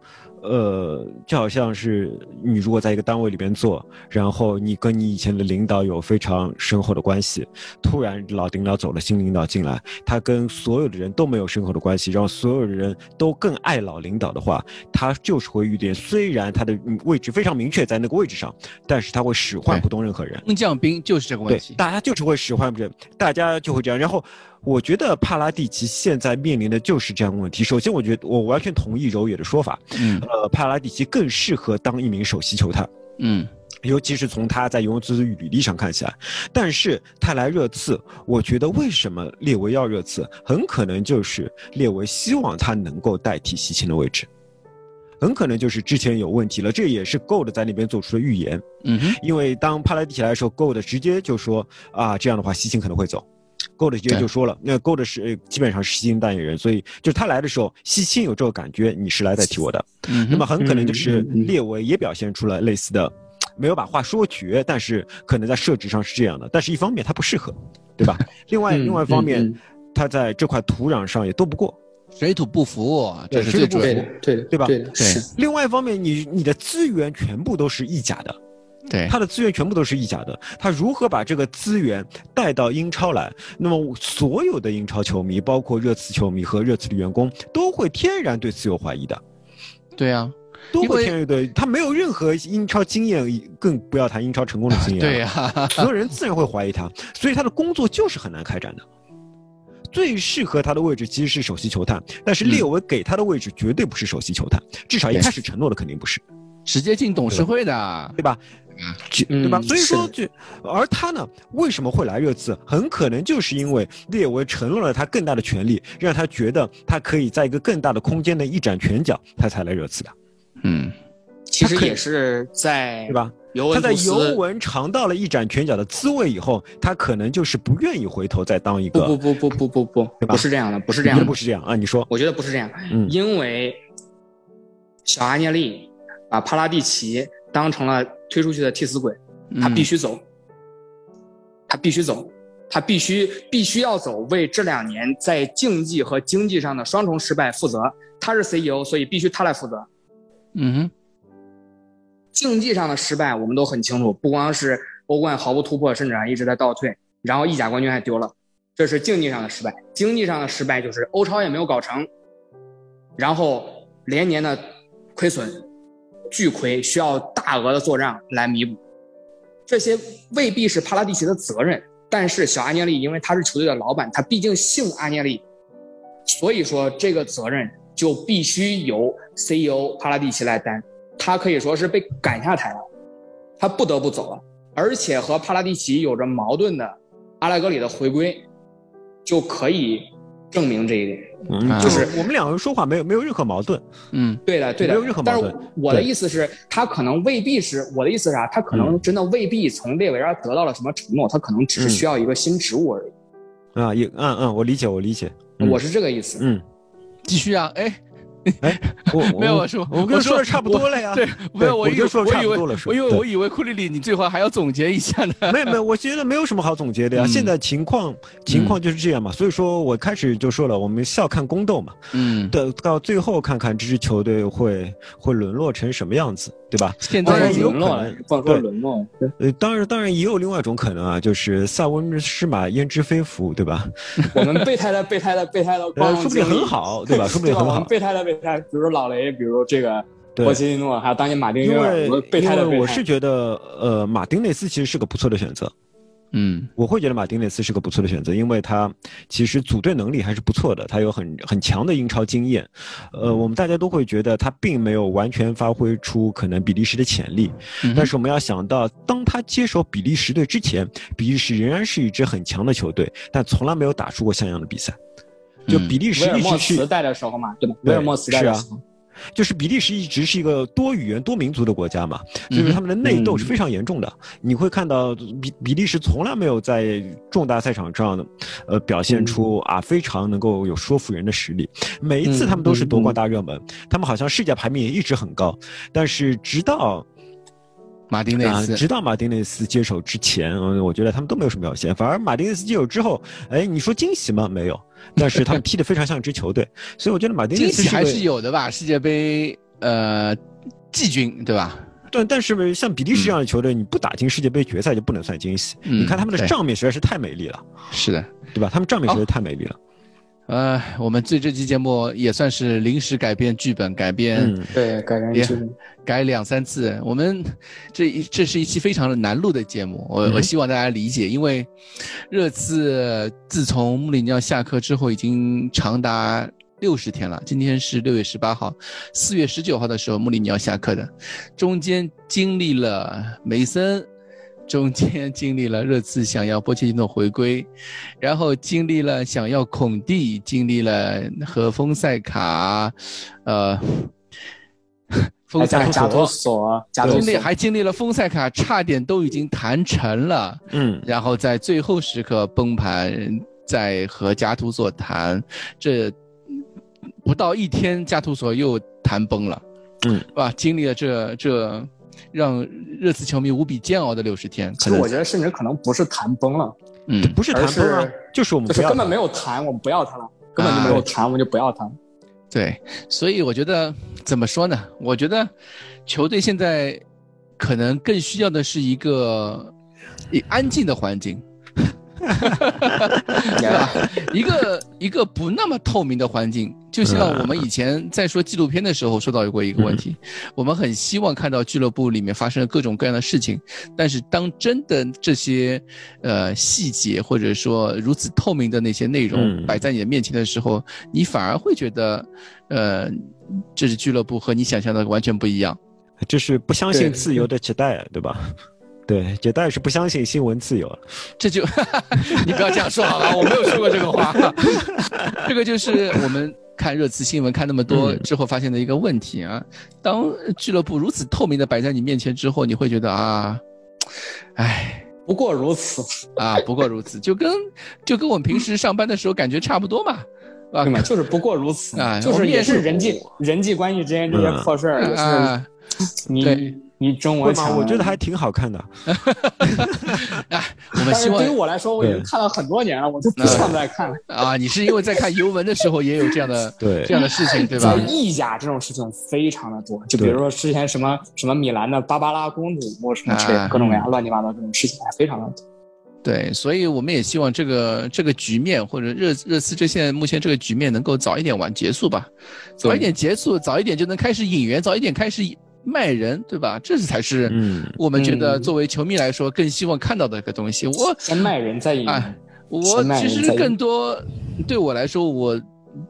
B: 呃，就好像是你如果在一个单位里边做，然后你跟你以前的领导有非常深厚的关系，突然老领导走了，新领导进来，他跟所有的人都没有深厚的关系，然后所有的人都更爱老领导的话，他就是会遇见。虽然他的位置非常明确在那个位置上，但是他会使唤不动任何人。
A: 空降兵就是这个问题，
B: 大家就是会使唤不动，大家就会这样，然后。我觉得帕拉蒂奇现在面临的就是这样的问题。首先，我觉得我完全同意柔野的说法。
A: 嗯，
B: 呃，帕拉蒂奇更适合当一名首席球探。
A: 嗯，
B: 尤其是从他在尤文图斯履历上看起来。但是他来热刺，我觉得为什么列维要热刺，很可能就是列维希望他能够代替西青的位置，很可能就是之前有问题了。这也是 Gold 在那边做出的预言。
A: 嗯哼，
B: 因为当帕拉蒂奇来的时候，Gold 直接就说啊，这样的话西青可能会走。Gold 直接就说了，那 Gold 是基本上是西青代言人，所以就是他来的时候，西青有这个感觉，你是来代替我的。那么很可能就是列维也表现出了类似的，没有把话说绝，但是可能在设置上是这样的。但是一方面他不适合，对吧？另外另外一方面，他在这块土壤上也斗不过，
A: 水土不服，这是
B: 最主要
C: 的，对
B: 对吧？
C: 对。
B: 另外一方面，你你的资源全部都是意甲的，
A: 对，
B: 他的资源全部都是意甲的，他如何把这个资源带到英超来？那么所有的英超球迷，包括热刺球迷和热刺的员工，都会天然对此有怀疑的。
A: 对啊。
B: 都会天然对他没有任何英超经验，更不要谈英超成功的经验。
A: 对呀，
B: 所有人自然会怀疑他，所以他的工作就是很难开展的。最适合他的位置其实是首席球探，但是列维给他的位置绝对不是首席球探，至少一开始承诺的肯定不是，
A: 直接进董事会的，
B: 对吧？对吧？所以说，就而他呢，为什么会来热刺？很可能就是因为列维承诺了他更大的权利，让他觉得他可以在一个更大的空间内一展拳脚，他才来热刺的。
A: 嗯，
C: 其实也是在
B: 对吧？他在尤文尝到了一展拳脚的滋味以后，他可能就是不愿意回头再当一个。
C: 不不不不不不不，不是这样的，不是这样的，
B: 不是这样啊！你说，
C: 我觉得不是这样，因为小阿涅利啊帕拉蒂奇当成了推出去的替死鬼，他必须走，他必须走，他必须必须要走，为这两年在竞技和经济上的双重失败负责。他是 CEO，所以必须他来负责。
A: 嗯哼，
C: 竞技上的失败我们都很清楚，不光是欧冠毫无突破，甚至还一直在倒退，然后意甲冠军还丢了，这是竞技上的失败。经济上的失败就是欧超也没有搞成，然后连年的亏损，巨亏，需要大大额的做账来弥补。这些未必是帕拉蒂奇的责任，但是小阿涅利因为他是球队的老板，他毕竟姓阿涅利，所以说这个责任。就必须由 CEO 帕拉蒂奇来担，他可以说是被赶下台了，他不得不走了。而且和帕拉蒂奇有着矛盾的阿莱格里的回归，就可以证明这一点。
B: 嗯，就是我们两个人说话没有没有任何矛盾。
A: 嗯，
C: 对的，对的，
B: 没有任何矛盾。
C: 但是我的意思是，他可能未必是我的意思是啥？他可能真的未必从列维尔得到了什么承诺，他可能只是需要一个新职务而已。
B: 啊，也嗯嗯，我理解，我理解，
C: 我是这个意思。
B: 嗯。
A: 继续啊，哎，
B: 哎，我
A: 没有我说，
B: 我跟你说的差不多了呀。
A: 对，没有，我以为
B: 说差不多了，
A: 我以为我以为库里里你最后还要总结一下呢。
B: 没有没有，我觉得没有什么好总结的呀。现在情况情况就是这样嘛，所以说我开始就说了，我们笑看宫斗嘛。
A: 嗯，
B: 到到最后看看这支球队会会沦落成什么样子。对吧？
C: 当
B: 然也有可能，
C: 对，沦落。呃，
B: 当然，当然也有另外一种可能啊，就是塞翁失马焉知非福，对吧？
C: 我们备胎的备胎的备胎的，
B: 说不定很好，对吧？说不定很好。
C: 备胎的备胎，比如说老雷，比如这个波切蒂诺，还有当年马丁内斯，我备胎的备胎。
B: 我是觉得，呃，马丁内斯其实是个不错的选择。
A: 嗯，
B: 我会觉得马丁内斯是个不错的选择，因为他其实组队能力还是不错的，他有很很强的英超经验。呃，我们大家都会觉得他并没有完全发挥出可能比利时的潜力，但是我们要想到，当他接手比利时队之前，比利时仍然是一支很强的球队，但从来没有打出过像样的比赛。就比利时一直是
C: 带的时候嘛，对吧？威尔莫斯带的时候。
B: 就是比利时一直是一个多语言多民族的国家嘛，所以他们的内斗是非常严重的。你会看到比比利时从来没有在重大赛场上，呃，表现出啊非常能够有说服人的实力。每一次他们都是夺冠大热门，他们好像世界排名也一直很高。但是直到
A: 马丁内斯，
B: 直到马丁内斯接手之前，嗯，我觉得他们都没有什么表现。反而马丁内斯接手之后，哎，你说惊喜吗？没有。但是他们踢得非常像一支球队，所以我觉得马丁内斯
A: 还是有的吧。世界杯，呃，季军对吧？
B: 对，但是像比利时这样的球队，你不打进世界杯决赛就不能算惊喜。你看他们的账面实在是太美丽了。
A: 是的，
B: 对吧？他们账面实在太美丽了。
A: 呃，我们这这期节目也算是临时改编剧本，改编
C: 对改编剧本
A: 改两三次。我们这一这是一期非常的难录的节目，我我希望大家理解，因为热刺自从穆里尼奥下课之后，已经长达六十天了。今天是六月十八号，四月十九号的时候穆里尼奥下课的，中间经历了梅森。中间经历了热刺想要波切蒂诺回归，然后经历了想要孔蒂，经历了和丰塞卡，呃，
C: 丰塞卡加图索，
A: 经历还经历了丰塞卡差点都已经谈成了，
B: 嗯，
A: 然后在最后时刻崩盘，在和加图索谈，这不到一天加图索又谈崩了，
B: 嗯，
A: 是吧？经历了这这。让热刺球迷无比煎熬的六十天，
C: 其实我觉得甚至可能不是谈崩了，
A: 嗯，
B: 不是谈崩了，就是我们
C: 就是根本没有谈，我们不要他了。根本就没有谈，我们就不要他。
A: 对，所以我觉得怎么说呢？我觉得球队现在可能更需要的是一个安静的环境。对吧？一个一个不那么透明的环境，就像我们以前在说纪录片的时候说到过一个问题，我们很希望看到俱乐部里面发生各种各样的事情，但是当真的这些呃细节或者说如此透明的那些内容摆在你的面前的时候，你反而会觉得，呃，这是俱乐部和你想象的完全不一样，
B: 就是不相信自由的期待，对吧？对，这当然是不相信新闻自由，
A: 这就 你不要这样说好了，我没有说过这个话。这个就是我们看热词新闻看那么多之后发现的一个问题啊。当俱乐部如此透明的摆在你面前之后，你会觉得啊，唉，
C: 不过如此。
A: 啊，不过如此，就跟就跟我们平时上班的时候感觉差不多嘛，
C: 啊，就是不过如此啊，就是也是人际人际关系之间这些破事儿，就是你。你中文
B: 吗？我觉得还挺好看的。
A: 哎，我们希望
C: 对于我来说，我已经看了很多年了，我就不想再看了。
A: 啊，你是因为在看尤文的时候也有这样的
B: 对
A: 这样的事情，对吧？
C: 意甲这种事情非常的多，就比如说之前什么什么米兰的芭芭拉公主，或什么之类各种各样乱七八糟这种事情，还非常的多。
A: 对，所以我们也希望这个这个局面或者热热刺这现在目前这个局面能够早一点晚结束吧，早一点结束，早一点就能开始引援，早一点开始。卖人，对吧？这才是我们觉得作为球迷来说更希望看到的一个东西。我
C: 先卖人再赢。
A: 我其实更多对我来说，我。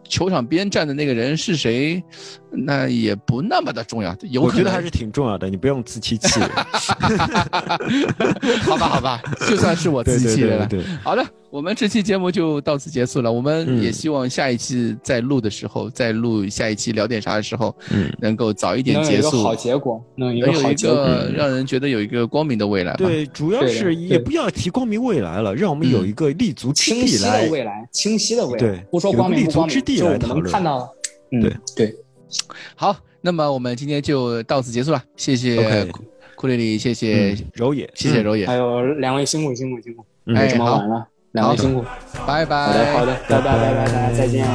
A: 球场边站的那个人是谁？那也不那么的重要。有
B: 我觉得还是挺重要的，你不用自欺欺人。
A: 好吧，好吧，就算是我自欺欺人了。
B: 对，
A: 好的，我们这期节目就到此结束了。我们也希望下一期再录的时候，再录下一期聊点啥的时候，嗯，能够早一点结束，
C: 好结果，
A: 能
C: 有
A: 一个让人觉得有一个光明的未来。
B: 对，主要是也不要提光明未来了，让我们有一个立足之地来。
C: 清晰的未来，清晰的未来。
B: 对，
C: 不说光明不光明。
B: 地来讨论，
C: 看到，
B: 对。
C: 对，
A: 好，那么我们今天就到此结束了，谢谢库里里，谢谢
B: 柔野，
A: 谢谢柔野，
C: 还有两位辛苦辛苦辛苦，哎，这么晚了，两位辛苦，
A: 拜拜，
C: 好的好的，拜拜拜拜拜拜，再见。